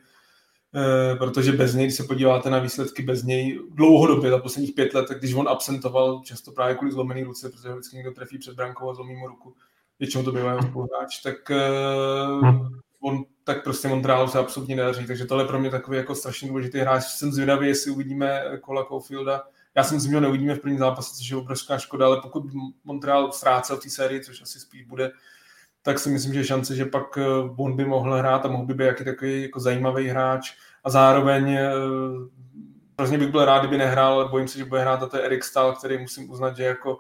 e, protože bez něj, když se podíváte na výsledky bez něj, dlouhodobě, za posledních pět let, tak když on absentoval, často právě kvůli zlomený ruce, protože vždycky někdo trefí před brankou a zlomí mu ruku, většinou to bývá jeho spoluhráč, tak e, on tak prostě Montrealu se absolutně nedaří, takže tohle je pro mě takový jako strašně důležitý hráč. Jsem zvědavý, jestli uvidíme kola Caulfielda, já si myslím, že ho neuvidíme v prvním zápase, což je obrovská škoda, ale pokud Montreal ztrácel v té sérii, což asi spíš bude, tak si myslím, že šance, že pak on eh, by mohl hrát a mohl by být jaký takový jako zajímavý hráč. A zároveň eh, hrozně bych byl rád, kdyby nehrál, ale bojím se, že bude hrát a to je Erik Stahl, který musím uznat, že jako,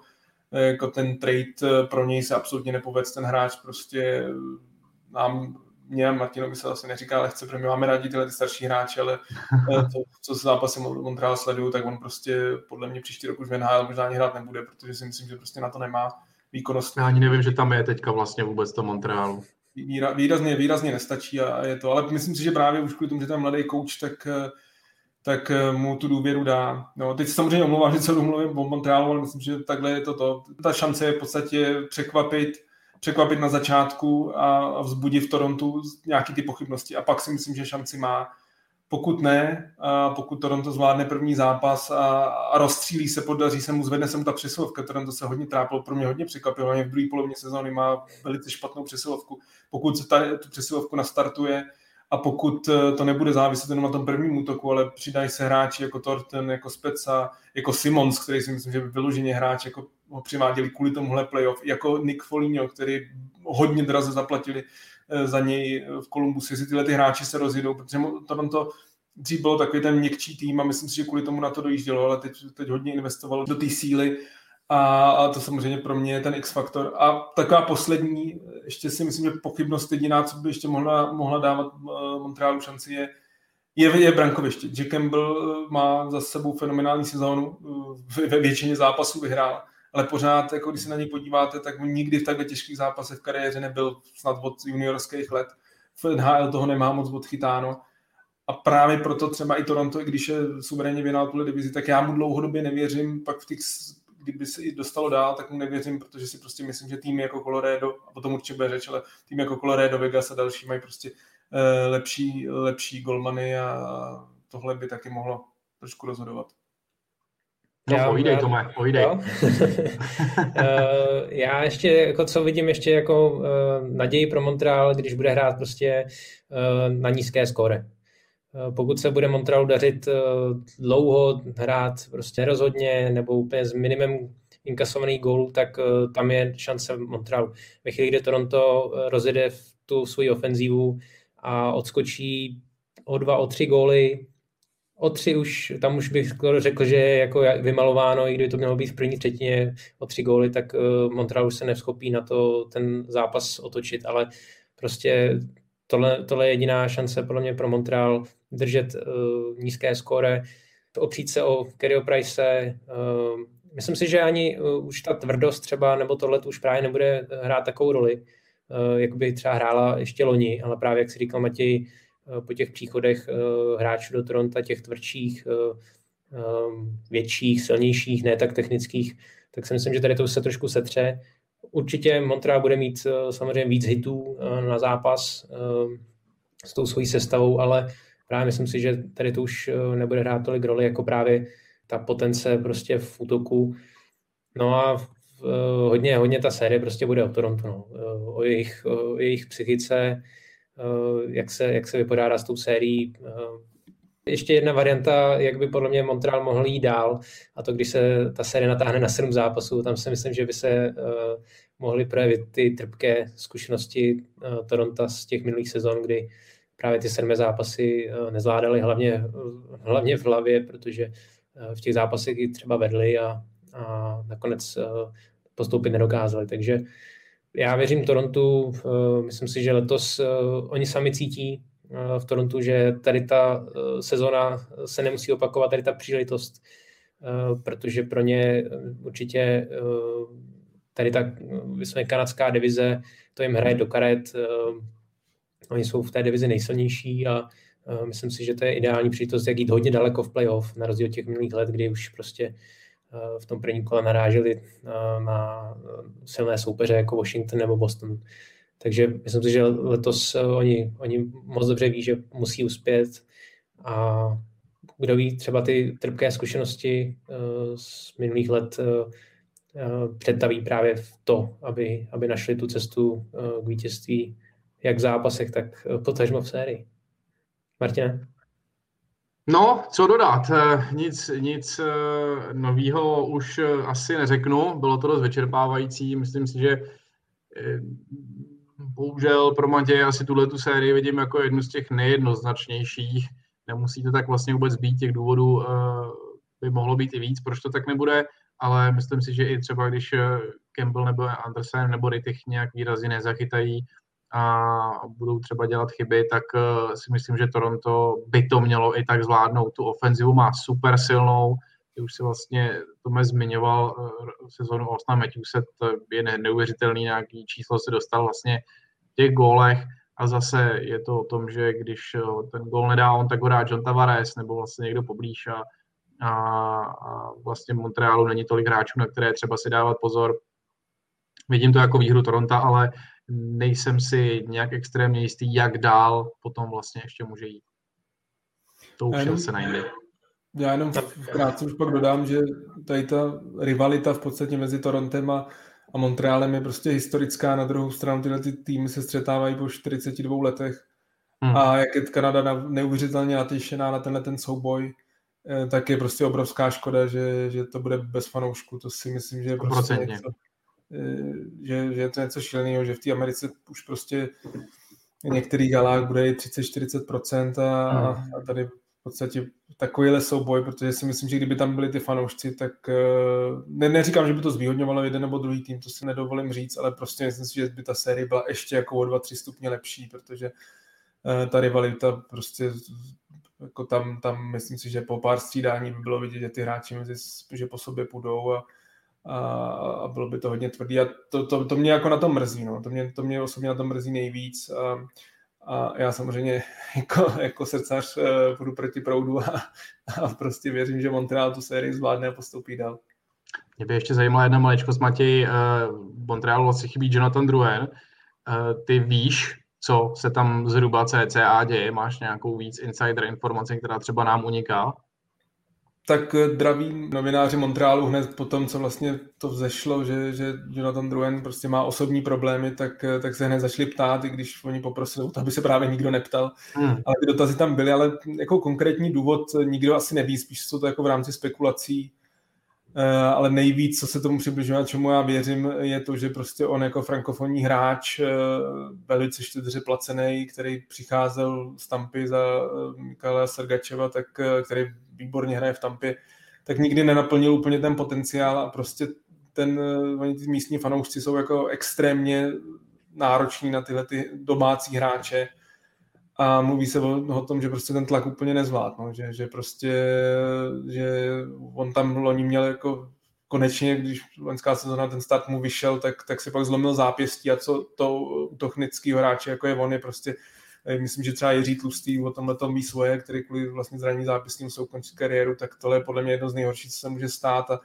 jako ten trade eh, pro něj se absolutně nepovedl, ten hráč prostě nám mě a Martinovi se asi neříká lehce, protože my máme rádi tyhle ty starší hráče, ale *laughs* to, co se zápasy Montreal sledují, tak on prostě podle mě příští rok už v NHL možná ani hrát nebude, protože si myslím, že prostě na to nemá výkonnost. Já ani nevím, že tam je teďka vlastně vůbec to Montrealu. Výrazně, výrazně nestačí a je to, ale myslím si, že právě už kvůli tomu, že tam mladý kouč, tak tak eh, mu tu důvěru dá. No, teď samozřejmě omlouvám, že co mluvím o Montrealu, ale myslím, že takhle je to to. Ta šance je v podstatě překvapit, překvapit na začátku a, vzbudit v Torontu nějaký ty pochybnosti. A pak si myslím, že šanci má. Pokud ne, a pokud Toronto zvládne první zápas a, a rozstřílí se, podaří se mu, zvedne se mu ta přesilovka, Toronto se hodně trápil, pro mě hodně překvapilo, v druhé polovině sezóny má velice špatnou přesilovku. Pokud se ta, tu přesilovku nastartuje, a pokud eh, to nebude záviset jenom na tom prvním útoku, ale přidají se hráči jako Torten, jako Speca, jako Simons, který si myslím, že by vyloženě hráč jako ho přiváděli kvůli tomuhle playoff, jako Nick Foligno, který hodně draze zaplatili eh, za něj v Kolumbusu, jestli tyhle ty hráči se rozjedou, protože Toronto dřív bylo takový ten měkčí tým a myslím si, že kvůli tomu na to dojíždělo, ale teď, teď hodně investovalo do té síly a, a to samozřejmě pro mě je ten X-faktor. A taková poslední, ještě si myslím, že pochybnost jediná, co by ještě mohla, mohla dávat uh, Montrealu šanci, je, je, je brankoviště. Jack Campbell eh, má za sebou fenomenální sezónu, eh, ve většině zápasů vyhrál, ale pořád, jako když se na něj podíváte, tak nikdy v takhle těžkých zápasech v kariéře nebyl snad od juniorských let. V NHL toho nemá moc odchytáno. A právě proto třeba i Toronto, i když je suverénně věnal tuhle divizi, tak já mu dlouhodobě nevěřím pak v těch kdyby se i dostalo dál, tak mu nevěřím, protože si prostě myslím, že týmy jako Colorado, a potom určitě bude řeč, ale týmy jako Colorado, Vegas a další mají prostě uh, lepší, lepší golmany a tohle by taky mohlo trošku rozhodovat. No, já, povídej, Tome, povídej. *laughs* Eh, já ještě, jako co vidím ještě jako uh, naději pro Montreal, když bude hrát prostě uh, na nízké skóre. Eh, pokud se bude Montrealu dařit eh, dlouho hrát prostě nerozhodně nebo úplně s minimem inkasovaných gólů, tak eh, tam je šance Montrealu. Ve chvíli, kdy Toronto rozjede tu svoji ofenzívu a odskočí o dva, o tři góly, o tři už, tam už bych řekl, že je jako vymalováno, i kdyby to mělo být v první třetině o tři góly, tak Montreal už se nevschopí na to ten zápas otočit, ale prostě tohle, tohle je jediná šance podle mě pro Montreal držet uh, nízké skóre, opřít se o Kerry Price. Uh, myslím si, že ani uh, už ta tvrdost třeba, nebo tohle už právě nebude hrát takovou roli, uh, jak by třeba hrála ještě loni, ale právě, jak si říkal Matěj, uh, po těch příchodech uh, hráčů do Toronto, těch tvrdších, uh, větších, silnějších, ne tak technických, tak si myslím, že tady to se trošku setře. Určitě Montreal bude mít samozřejmě víc hitů na zápas s tou svojí sestavou, ale právě myslím si, že tady to už eh, nebude hrát tolik roli, jako právě ta potence prostě v útoku. No a v, eh, hodně, hodně ta série prostě bude o Toronto, no. Eh, o, jejich, o jejich psychice, jak se, jak se vypořádá s tou sérií. Ještě jedna varianta, jak by podle mě Montreal mohl jít dál, a to když se ta série natáhne na sedm zápasů, tam si myslím, že by se uh, mohly projevit ty trpké zkušenosti uh, Toronto z těch minulých sezon, kdy právě ty sedmé zápasy eh, nezvládali hlavně, hlavně v hlavě, protože eh, v těch zápasech i třeba vedli a, a nakonec eh, postoupit nedokázali. Takže já věřím Torontu, myslím si, že letos oni sami cítí v Torontu, že tady ta sezona se nemusí opakovat, tady ta příležitost, protože pro ně určitě tady ta kanadská divize, to jim hraje do karet, Oni jsou v té divizi nejsilnější a myslím si, že to je ideální příležitost, jak jít hodně daleko v playoff, na rozdíl od těch minulých let, kdy už prostě v tom prvním kole naráželi na silné soupeře jako Washington nebo Boston. Takže myslím si, že letos oni, oni moc dobře ví, že musí uspět a kdo ví, třeba ty trpké zkušenosti z minulých let přetaví právě v to, aby, aby našli tu cestu k vítězství jak v zápasech, tak eh, potažmo v sérii. Martine? No, co dodat? Eh, nic, nic eh, nového už asi neřeknu. Bylo to dost vyčerpávající. Myslím si, že bohužel pro Matěje asi tuhle tu sérii vidím jako jednu z těch nejednoznačnějších. Nemusí to tak vlastně vůbec být, těch důvodů by mohlo být i víc, proč to tak nebude, ale myslím si, že i třeba když Campbell nebo Andersen nebo Rittich nějak výrazně nezachytají a budou třeba dělat chyby, tak eh, si myslím, že Toronto by to mělo i tak zvládnout. Tu ofenzivu má super silnou, ty už si vlastně Tome zmiňoval eh, sezonu Osna Matthewse, to je neuvěřitelný nějaký číslo se dostal vlastně v těch gólech a zase je to o tom, že když eh, ten gól nedá on, tak ho dá John Tavares nebo vlastně někdo poblíž a, a, a vlastně v Montrealu není tolik hráčů, na které třeba si dávat pozor. Vidím to jako výhru Toronto, ale nejsem si nějak extrémně jistý, jak dál potom vlastně ještě může jít. To už jenom, se najde. Já jenom krátce už pak dodám, že tady ta rivalita v podstatě mezi Torontem a, a Montrealem je prostě historická. Na druhou stranu tyhle ty týmy se střetávají po 42 letech. Hmm. A jak je Kanada neuvěřitelně natěšená na tenhle ten souboj, eh, tak je prostě obrovská škoda, že, že to bude bez fanoušku. To si myslím, že je prostě něco, že, že je to něco šíleného, že v té Americe už prostě v některých galách bude 30-40% a, a tady podstatě takovýhle souboj, protože si myslím, že kdyby tam byli ty fanoušci, tak eh, ne, neříkám, že by to zvýhodňovalo jeden nebo druhý tým, to si nedovolím říct, ale prostě myslím si, že by ta série byla ještě jako o dva, tři stupně lepší, protože eh, ta rivalita prostě jako tam, tam myslím si, že po pár střídání by bylo vidět, že ty hráči mezi, že po sobě půjdou a, a, a bylo by to hodně tvrdý a to, to, to mě jako na tom mrzí, no. to, mě, to mě osobně na tom mrzí nejvíc a, a já samozřejmě *laughs* jako, jako srdcař půjdu proti proudu a, a prostě věřím, že Montreal tu sérii zvládne a postoupí dál. Mě by ještě zajímala jedna maličkost, Matěj. Uh, Montrealu vlastně chybí Jonathan Drouin. Uh, ty víš, co se tam zhruba CCA děje? Máš nějakou víc insider informaci, která třeba nám uniká? Tak eh, draví novináři Montrealu hned po tom, co vlastně to vzešlo, že, že Jonathan Drouin prostě má osobní problémy, tak, eh, tak se hned začali ptát, i když oni poprosili to, aby se právě nikdo neptal. Hmm. Ale ty dotazy tam byly, ale jako konkrétní důvod nikdo asi neví, spíš jsou to jako v rámci spekulací, eh, ale nejvíc, co se tomu přibližuje, čemu já věřím, je to, že prostě on jako frankofonní hráč, velice čtyři placený, který přicházel z Tampy za Mikala Sergačeva, tak který výborně hraje v Tampě, tak nikdy nenaplnil úplně ten potenciál a prostě ten, eh, oni ty místní fanoušci jsou jako extrémně nároční na tyhle ty domácí hráče a mluví se o, o tom, že prostě ten tlak úplně nezvládl, no, že, že prostě, že on tam loni měl jako konečně, když loňská sezona ten start mu vyšel, tak, tak si pak zlomil zápěstí a co to technického hráče, jako je on, je prostě Myslím, že třeba Jiří Tlustý o tomhle tom ví svoje, který kvůli vlastně zranění zápisní musel končit kariéru, tak tohle je podle mě jedno z nejhorších, co se může stát a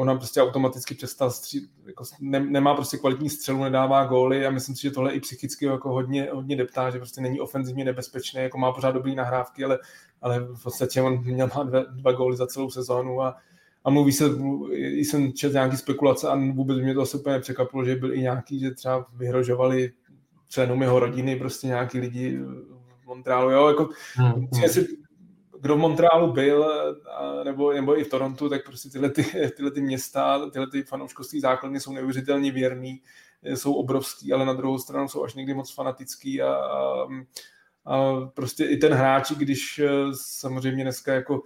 ona prostě automaticky přestal stří, jako ne, nemá prostě kvalitní střelu, nedává góly a myslím si, že tohle i psychicky jako hodně, hodně deptá, že prostě není ofenzivně nebezpečný, jako má pořád dobrý nahrávky, ale, ale v podstatě on měl má *laughs* dva, dva góly za celou sezónu a, a mluví se, jsem četl nějaký spekulace a vůbec mě to super nepřekvapilo, že byl i nějaký, že třeba vyhrožovali členům jeho rodiny, prostě nějaký lidi v Montrealu, jo, jako hmm. hmm. si, kdo v Montrealu byl, a, nebo, nebo i v Torontu, tak prostě tyhle, ty, *laughs* tyhle ty města, tyhle ty fanouškovství základny jsou neuvěřitelně věrný, jsou obrovský, ale na druhou stranu jsou až někdy moc fanatický a, a, a prostě i ten hráč, když samozřejmě dneska jako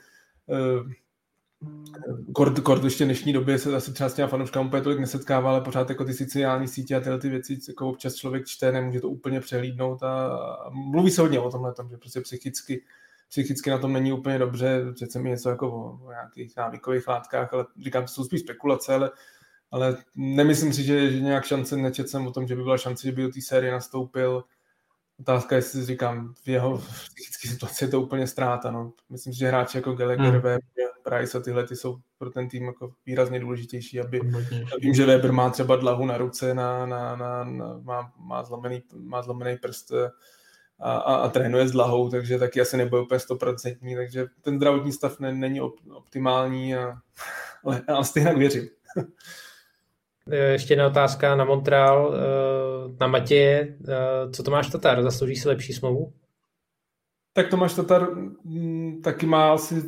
Kord, kord ještě dnešní době se asi třeba s těma fanouškama úplně tolik nesetkává, ale pořád jako ty sociální sítě a tyhle ty věci jako občas člověk čte, nemůže to úplně přehlídnout a, a mluví se hodně o tomhle, tom, že prostě psychicky, psychicky na tom není úplně dobře, přece mi něco jako o, o nějakých návykových látkách, ale říkám, to jsou spíš spekulace, ale, ale nemyslím si, že, že nějak šance, nečet jsem o tom, že by byla šance, že by do té série nastoupil. Otázka, jestli říkám, v jeho psychické situaci je to úplně ztráta. No. Myslím si, že hráči jako Gallagher, hmm. Price a tyhle ty jsou pro ten tým jako výrazně důležitější, aby vím, že Weber má třeba dlahu na ruce, na, na, na, na má, má, zlomený, má zlomený prst a, a, a trénuje s dlahou, takže taky asi nebude úplně stoprocentní, takže ten zdravotní stav ne, není op, optimální, a, *laughs* ale, ale stejně věřím. *laughs* Eh, ještě jedna otázka na Montreal, eh, na Matěje. Co to máš Tatar? Zaslouží si lepší smlouvu? Tak Tomáš Tatar mm, taky má asi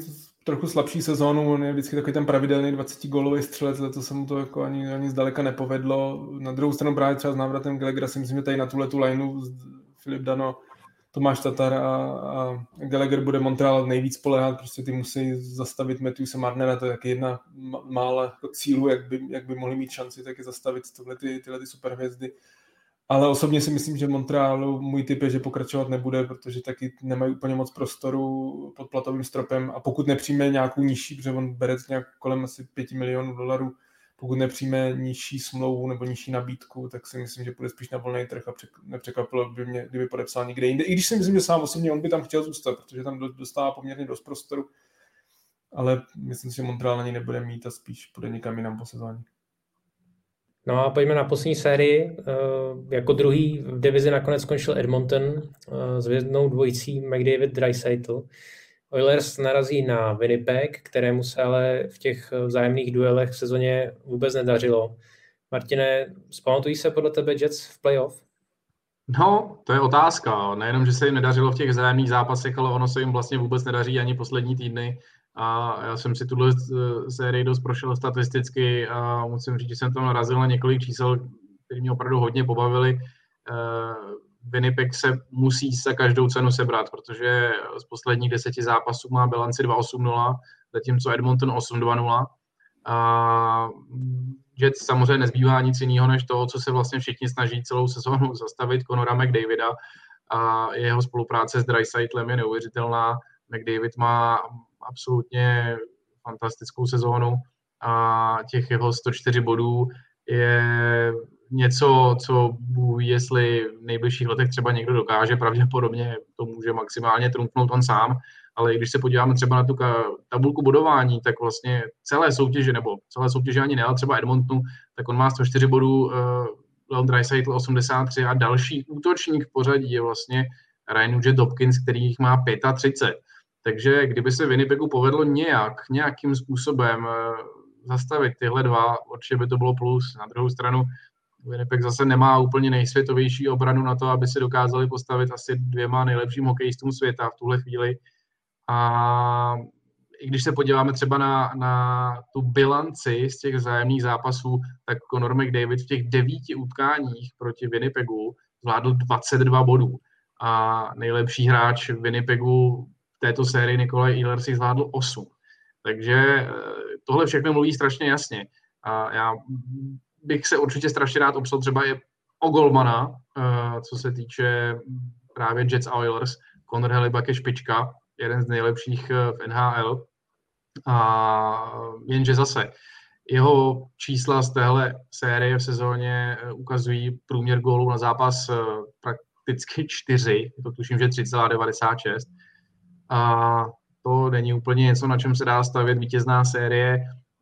trochu slabší sezónu, on je vždycky takový ten pravidelný 20 gólový střelec, to se mu to jako ani, ani zdaleka nepovedlo. Na druhou stranu právě třeba s návratem Gallaghera si myslím, že tady na tuhle tu lineu Filip Dano, Tomáš Tatar a, a Gallagher bude Montreal nejvíc spolehat, prostě ty musí zastavit Matthewse Marnera, to je taky jedna mála jako cílu, jak by, jak by mohli mít šanci taky zastavit tyhle ty, tyhle ty superhvězdy. ale osobně si myslím, že Montrealu můj typ je, že pokračovat nebude, protože taky nemají úplně moc prostoru pod platovým stropem a pokud nepřijme nějakou nižší, protože on bere nějak kolem asi 5 milionů dolarů, pokud nepřijme nižší smlouvu nebo nižší nabídku, tak si myslím, že půjde spíš na volný trh a nepřekvapilo by mě, kdyby podepsal někde jinde. I když si myslím, že sám osobně on by tam chtěl zůstat, protože tam dostává poměrně dost prostoru, ale myslím si, že Montreal na něj nebude mít a spíš půjde někam jinam po sezóně. No a pojďme na poslední sérii. Eh, jako druhý v divizi nakonec skončil Edmonton eh, s věznou dvojicí McDavid Dreisaitl. Oilers narazí na Winnipeg, kterému se ale v těch vzájemných duelech v sezóně vůbec nedařilo. Martine, zpamatují se podle tebe Jets v playoff? No, to je otázka. Nejenom, že se jim nedařilo v těch vzájemných zápasech, ale ono se jim vlastně vůbec nedaří ani poslední týdny. A já jsem si tuhle eh, sérii dost prošel statisticky a musím říct, že jsem tam narazil na několik čísel, které mě opravdu hodně pobavili. Winnipeg se musí za každou cenu sebrat, protože z posledních deseti zápasů má bilanci 2-8-0, zatímco Edmonton 8-2-0. A Jets samozřejmě nezbývá nic jiného, než toho, co se vlastně všichni snaží celou sezónu *laughs* zastavit, Conora McDavida a jeho spolupráce s Dreisaitlem je neuvěřitelná. McDavid má absolutně fantastickou sezónu a těch jeho 104 bodů je něco, co jestli v nejbližších letech třeba někdo dokáže, pravděpodobně to může maximálně trumfnout on sám, ale když se podíváme třeba na tu tabulku bodování, tak vlastně celé soutěže, nebo celé soutěže ani ne, ale třeba Edmontonu, tak on má 104 bodů, uh, Leon Dreisaitl 83 a další útočník v pořadí je vlastně Ryan Nugent Hopkins, který jich má 35. Takže kdyby se Winnipegu povedlo nějak, nějakým způsobem uh, zastavit tyhle dva, určitě by to bylo plus. Na druhou stranu Winnipeg zase nemá úplně nejsvětovější obranu na to, aby se dokázali postavit asi dvěma nejlepším hokejistům světa v tuhle chvíli. A i když se podíváme třeba na, na tu bilanci z těch vzájemných zápasů, tak Conor McDavid v těch devíti utkáních proti Winnipegu zvládl 22 bodů. A nejlepší hráč Winnipegu v této sérii Nikolaj Ehlers si zvládl 8. Takže eh, tohle všechno mluví strašně jasně. A já bych se určitě strašně rád obsal třeba je o Golmana, uh, co se týče právě Jets Oilers. Conor Hellebuck je špička, jeden z nejlepších eh, v NHL. A jenže zase, jeho čísla z téhle série v sezóně eh, ukazují průměr gólů na zápas prakticky 4, to tuším, že 3,96. A to není úplně něco, na čem se dá stavět vítězná série.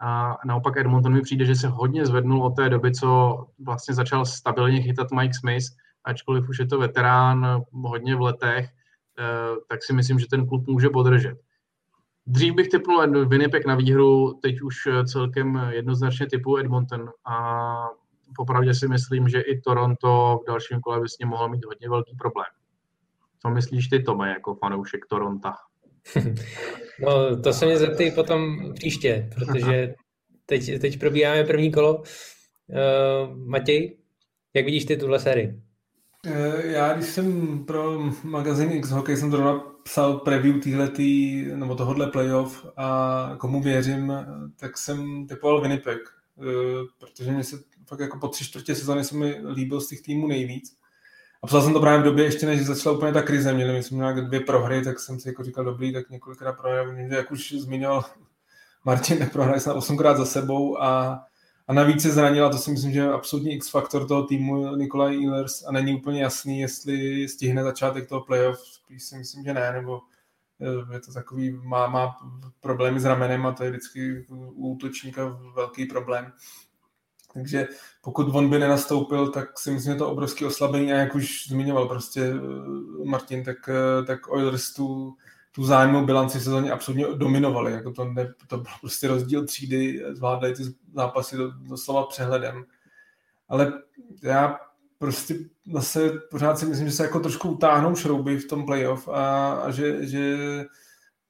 A naopak Edmonton mi přijde, že se hodně zvednul od té doby, co vlastně začal stabilně chytat Mike Smith, ačkoliv už je to veterán hodně v letech, eh, tak si myslím, že ten klub může podržet. Dřív bych typnul Winnipeg na výhru, teď už celkem jednoznačně typu Edmonton a popravdě si myslím, že i Toronto v dalším kole by s ním mohl mít hodně velký problém. Co myslíš ty, Tome, jako fanoušek Toronto? No, to se mě zeptej potom příště, protože teď, teď probíháme první kolo. Uh, Matěj, jak vidíš ty tuhle sérii? Eh, já, když jsem pro magazín X Hockey jsem zrovna psal preview týhletý, nebo tohohle playoff a komu věřím, tak jsem typoval Winnipeg, eh, protože mě se fakt jako po tři čtvrtě sezóny se mi líbil z těch týmů nejvíc. A psal jsem to právě v době, ještě než začala úplně ta krize, měli jsme nějak dvě prohry, tak jsem si jako říkal, dobrý, tak několikrát prohrál, jak už zmiňoval Martin, tak prohráli jsme osmkrát za sebou a, a navíc se zranila, to si myslím, že je absolutní X-faktor toho týmu Nikolaj Ehlers. A není úplně jasný, jestli stihne začátek toho playoff, spíš si myslím, že ne, nebo eh, je to takový, má, má problémy s ramenem a to je vždycky u útočníka velký problém. Takže pokud on by nenastoupil, tak si myslím, že to obrovské oslabení a jak už zmiňoval prostě eh, Martin, tak, eh, tak Oilers tu, tu zájemnou bilanci sezóně absolutně dominovali. Jako to, ne, to byl prostě rozdíl třídy, zvládali ty zápasy do, doslova přehledem. Ale já prostě zase pořád si myslím, že se jako trošku utáhnou šrouby v tom playoff a, a že, že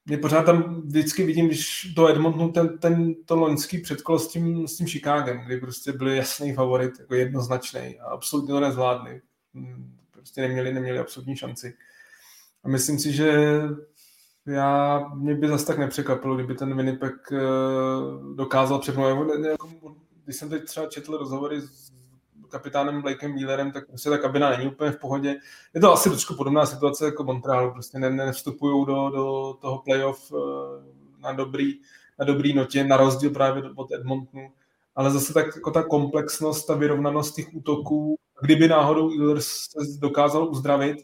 mě pořád tam vždycky vidím, když do Edmontonu ten, ten, to loňský předkolo s tím, s tím Chicagem, kdy prostě byli jasný favorit, jako jednoznačný a absolutně to nezvládli. Hmm, prostě neměli, neměli absolutní šanci. A myslím si, že já, mě by zase tak nepřekvapilo, kdyby ten Winnipeg eh, dokázal přepnout. Jako, když jsem teď třeba četl rozhovory s, kapitánem Blakem Wheelerem, tak prostě ta kabina není úplně v pohodě. Je to asi trošku podobná situace jako Montrealu, prostě ne, nevstupují do, do toho playoff eh, na dobrý, na dobrý notě, na rozdíl právě od Edmontonu. Ale zase tak jako ta komplexnost, ta vyrovnanost těch útoků, kdyby náhodou Ehlers se dokázal uzdravit,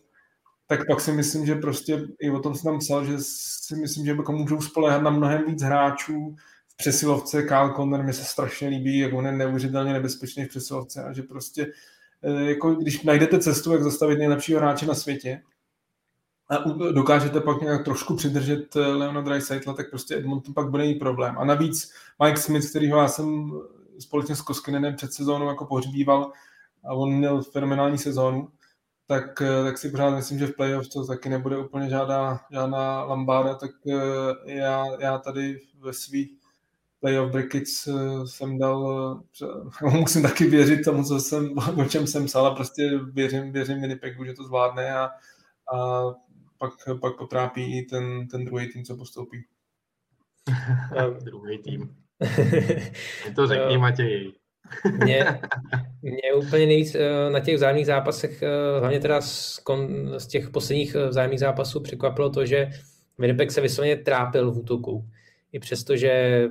tak pak si myslím, že prostě i o tom jsem tam psal, že si myslím, že jako můžou spolehat na mnohem víc hráčů přesilovce. Kyle Conner mi se strašně líbí, jak on je neuvěřitelně nebezpečný v přesilovce a že prostě eh, jako když najdete cestu, jak zastavit nejlepšího hráče na světě a dokážete pak nějak trošku přidržet eh, Leona Dreisaitla, tak prostě Edmonton pak bude mít problém. A navíc Mike Smith, kterýho já jsem společně s Koskinen před sezónou jako pohřbíval a on měl fenomenální sezónu, tak, eh, tak si pořád myslím, že v playoff to taky nebude úplně žádná, žádná lambáda, tak eh, já, já tady ve svý playoff brackets eh, jsem dal, *laughs* musím taky věřit tomu, co jsem, o čem jsem psal a prostě věřím, věřím Winnipegu, že to zvládne a, a pak, pak potrápí i ten, ten druhý tým, co postoupí. *laughs* druhý tým. *laughs* to řekni, Matěj. Mě, mě úplně nejvíc eh, na těch vzájemných zápasech, eh, hlavně teda z, kon, z těch posledních eh, vzájemných zápasů překvapilo to, že Winnipeg se vysloveně trápil v útoku. I přesto, že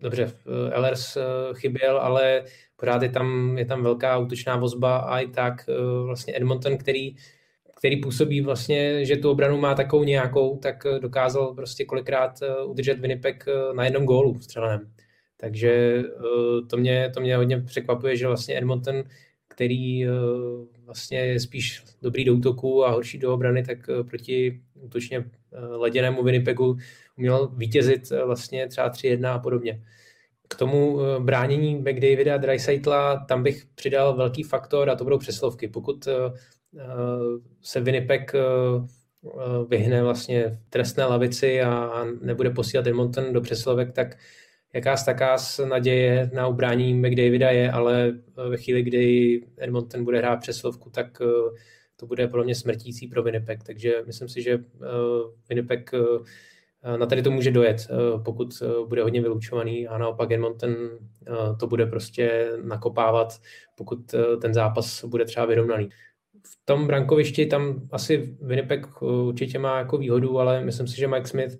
dobře, Ellers chyběl, ale pořád je tam, je tam velká útočná vozba a i tak vlastně Edmonton, který, který působí vlastně, že tu obranu má takovou nějakou, tak dokázal prostě kolikrát udržet Winnipeg na jednom gólu střeleném. Takže eh, to mě, to mě hodně překvapuje, že vlastně Edmonton, který eh, vlastně je spíš dobrý do útoku a horší do obrany, tak eh, proti útočně leděnému Winnipegu uměl vítězit vlastně třeba 3-1 a podobně. K tomu bránění McDavida a Dreisaitla, tam bych přidal velký faktor a to budou přeslovky. Pokud se Winnipeg vyhne vlastně trestné lavici a nebude posílat Edmonton do přeslovek, tak jaká taká naděje na ubrání McDavida je, ale eh, ve chvíli, kdy Edmonton bude hrát přeslovku, tak eh, to bude pro mě smrtící pro Winnipeg. Takže myslím si, že eh, Winnipeg na tady to může dojet, pokud bude hodně vylučovaný a naopak Edmonton to bude prostě nakopávat, pokud ten zápas bude třeba vyrovnaný. V tom brankovišti tam asi Winnipeg určitě má jako výhodu, ale myslím si, že Mike Smith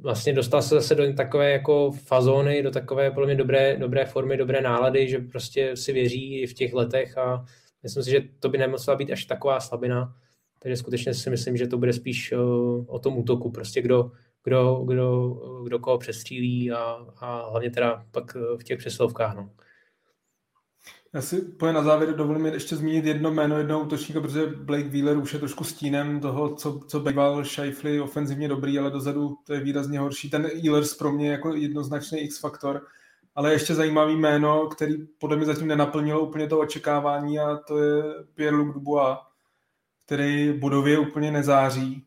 vlastně dostal se zase do takové jako fazóny, do takové podle mě dobré, dobré formy, dobré nálady, že prostě si věří i v těch letech a myslím si, že to by nemusela být až taková slabina. Takže skutečně si myslím, že to bude spíš o, o tom útoku, prostě kdo, kdo, kdo, kdo koho přestřílí a, a hlavně teda pak v těch přeslovkách. No. Já si pojem na závěr dovolím ještě zmínit jedno jméno jednoho útočníka, protože Blake Wheeler už je trošku stínem toho, co, co býval Shifley ofenzivně dobrý, ale dozadu to je výrazně horší. Ten Ehlers pro mě jako jednoznačný X-faktor, ale ještě zajímavý jméno, který podle mě zatím nenaplnilo úplně to očekávání a to je Pierre-Luc Dubois, který budově úplně nezáří.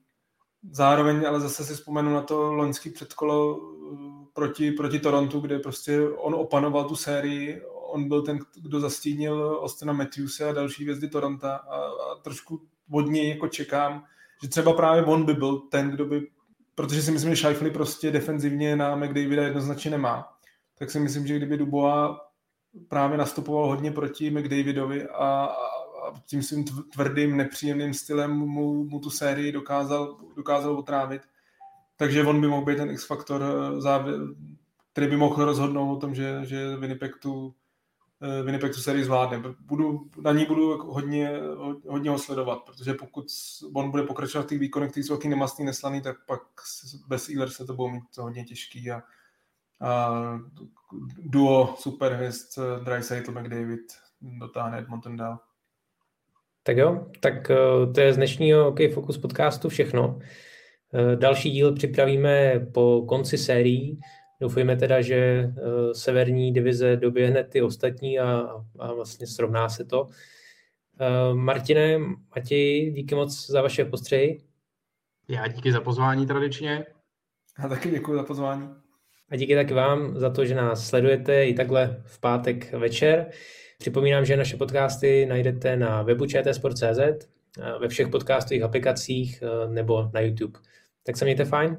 Zároveň ale zase si vzpomenu na to loňský předkolo eh, proti, proti Torontu, kde prostě on opanoval tu sérii, on byl ten, kdo zastínil Ostina Matthewse a další hvězdy Toronto a, a trošku od něj jako čekám, že třeba právě on by byl ten, kdo by, protože si myslím, že Shifley prostě defenzivně na McDavida jednoznačně nemá, tak si myslím, že kdyby Dubois právě nastupoval hodně proti McDavidovi a, a tím svým tvrdým, nepříjemným stylem mu, mu tu sérii dokázal, dokázal otrávit. Takže on by mohl být ten X-faktor, který by mohl rozhodnout o tom, že, že Winnipeg tu, Eh, Winnipeg tu sérii zvládne. Budu, na ní budu jako hodně, hodně ho sledovat, protože pokud on bude pokračovat v těch výkonech, které jsou taky nemastný, neslaný, tak pak bez Ealer se to bude mít hodně těžký a duo superhvězd eh, Dreisaitl McDavid dotáhne Edmonton dál. Tak jo, tak eh, to je z dnešního OK Focus podcastu všechno. Další díl připravíme po konci sérií. Doufujeme teda, že eh, severní divize doběhne ty ostatní a, a vlastně srovná se to. Eh, Martine, Matěj, díky moc za vaše postřehy. Já díky za pozvání tradičně. A taky děkuji za pozvání. A díky taky vám za to, že nás sledujete i takhle v pátek večer. Připomínám, že naše podcasty najdete na webu čtsport.cz, ve všech podcastových aplikacích nebo na YouTube. Tak se mějte fajn.